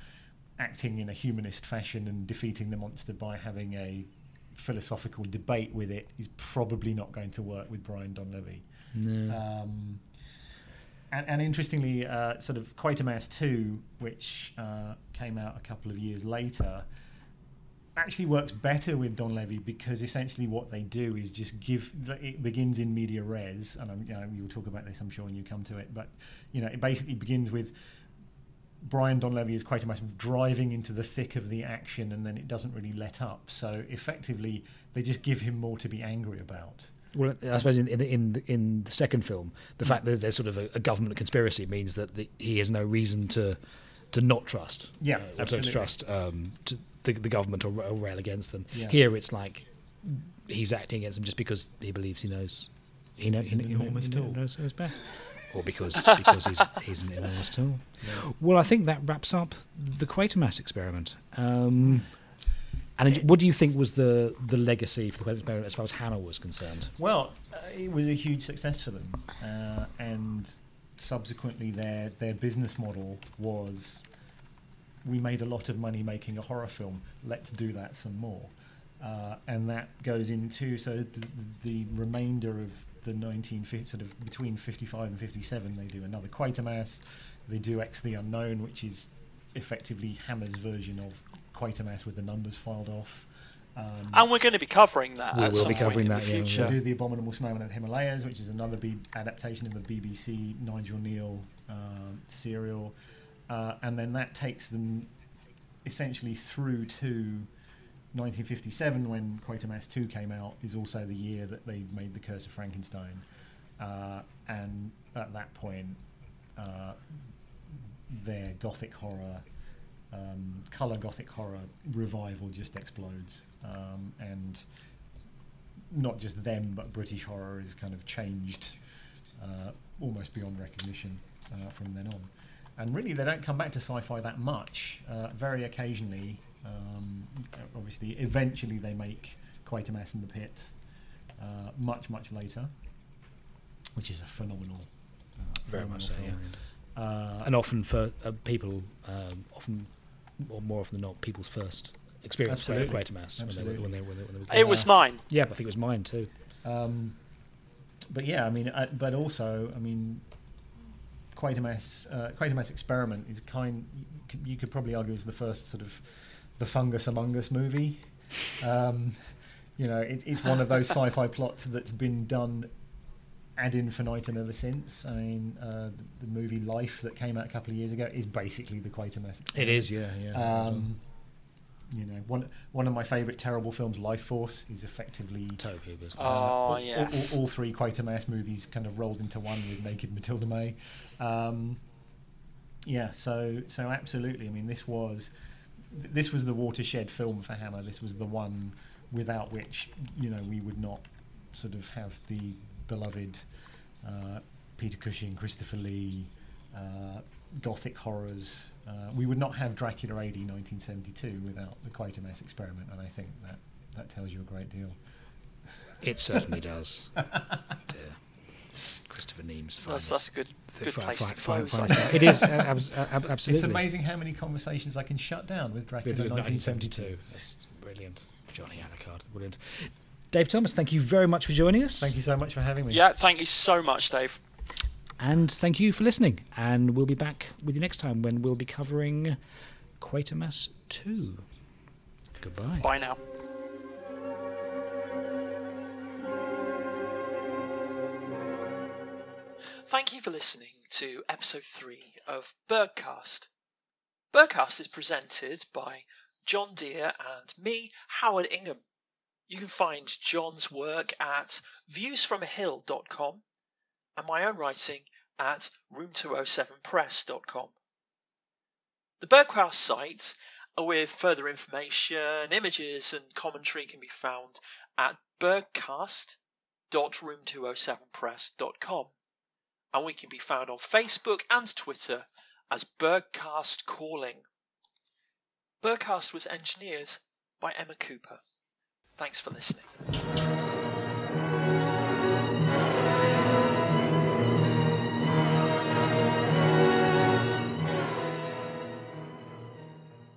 acting in a humanist fashion and defeating the monster by having a philosophical debate with it is probably not going to work with Brian Donlevy. No. Um, and, and interestingly, uh, sort of Quatermass 2, which uh, came out a couple of years later, actually works better with Donlevy because essentially what they do is just give. It begins in media res, and I'm, you know, you'll talk about this, I'm sure, when you come to it. But you know, it basically begins with Brian Donlevy as Quatermass driving into the thick of the action, and then it doesn't really let up. So effectively, they just give him more to be angry about. Well, I suppose in in in, in the second film, the fact that there's sort of a, a government conspiracy means that the, he has no reason to to not trust. Yeah, uh, or to trust um, to the, the government or, or rail against them. Yeah. Here, it's like he's acting against them just because he believes he knows he, know, he, an he, kn- enormous he tool. knows knows best. Or because because he's [laughs] he's an enormous tool. Well, I think that wraps up the Quatermass experiment. Um, and what do you think was the the legacy for the Quatermass experiment as far as Hammer was concerned? Well, uh, it was a huge success for them, uh, and subsequently their their business model was we made a lot of money making a horror film. Let's do that some more, uh, and that goes into so the, the remainder of the 1950 sort of between 55 and 57 they do another Quatermass, they do X the Unknown, which is effectively Hammer's version of Quatermass with the numbers filed off. Um, And we're going to be covering that. We will be point covering in that, the yeah, we future. they do the Abominable Snowman of the Himalayas, which is another B- adaptation of a BBC Nigel Kneale um serial, uh, and then that takes them essentially through to 1957 when Quatermass 2 came out. Is also the year that they made the Curse of Frankenstein, uh, and at that point, uh, their gothic horror. Um, color gothic horror revival just explodes, um, and not just them, but British horror is kind of changed uh, almost beyond recognition uh, from then on. And really, they don't come back to sci-fi that much. Uh, very occasionally, um, obviously, eventually they make Quatermass and the Pit uh, much, much later, which is a phenomenal, uh, Very much so. phenomenal Yeah. Uh, and often for uh, people, um, often or more often than not, people's first experience with Absolutely. Quatermass when they, Absolutely. when they, when they, when they were It was mine. Yeah, but I think it was mine too. Um, but yeah, I mean, uh, but also, I mean, Quatermass, uh, Quatermass experiment is kind. You could, you could probably argue is the first sort of the fungus among us movie. Um, you know, it, it's one of those [laughs] sci-fi plots that's been done ad infinitum ever since. I mean, uh, the, the movie Life that came out a couple of years ago is basically the Quatermass. It is, yeah, yeah. Um, you know, one one of my favourite terrible films, Life Force, is effectively Tobe Hooper's. Oh, all, all- all, all three Quatermass movies kind of rolled into one with Naked Matilda May. Um, yeah, so so absolutely. I mean, this was th- this was the watershed film for Hammer. This was the one without which you know we would not sort of have the beloved uh, Peter Cushing, Christopher Lee, uh, gothic horrors. Uh, we would not have Dracula AD 1972 without the Quatermass experiment, and I think that that tells you a great deal. It certainly does. [laughs] Dear. Christopher Neame's That's, finest. that's a good, the good fi- place fi- to fi- close. I. It is uh, abs- uh, ab- [laughs] absolutely. It's amazing how many conversations I can shut down with Dracula With 1972. 1972. That's brilliant. Johnny Alucard, brilliant. Dave Thomas, thank you very much for joining us. Thank you so much for having me. Yeah, thank you so much, Dave. And thank you for listening. And we'll be back with you next time when we'll be covering Quatermass 2. Goodbye. Bye now. Thank you for listening to episode 3 of Bergcast. Bergcast is presented by John Deere and me, Howard Ingham. You can find John's work at viewsfromahill.com and my own writing at room207press.com. The Bergcast site with further information, images, and commentary can be found at bergcast.room207press.com. And we can be found on Facebook and Twitter as Bergcast Calling. Bergcast was engineered by Emma Cooper. Thanks for listening.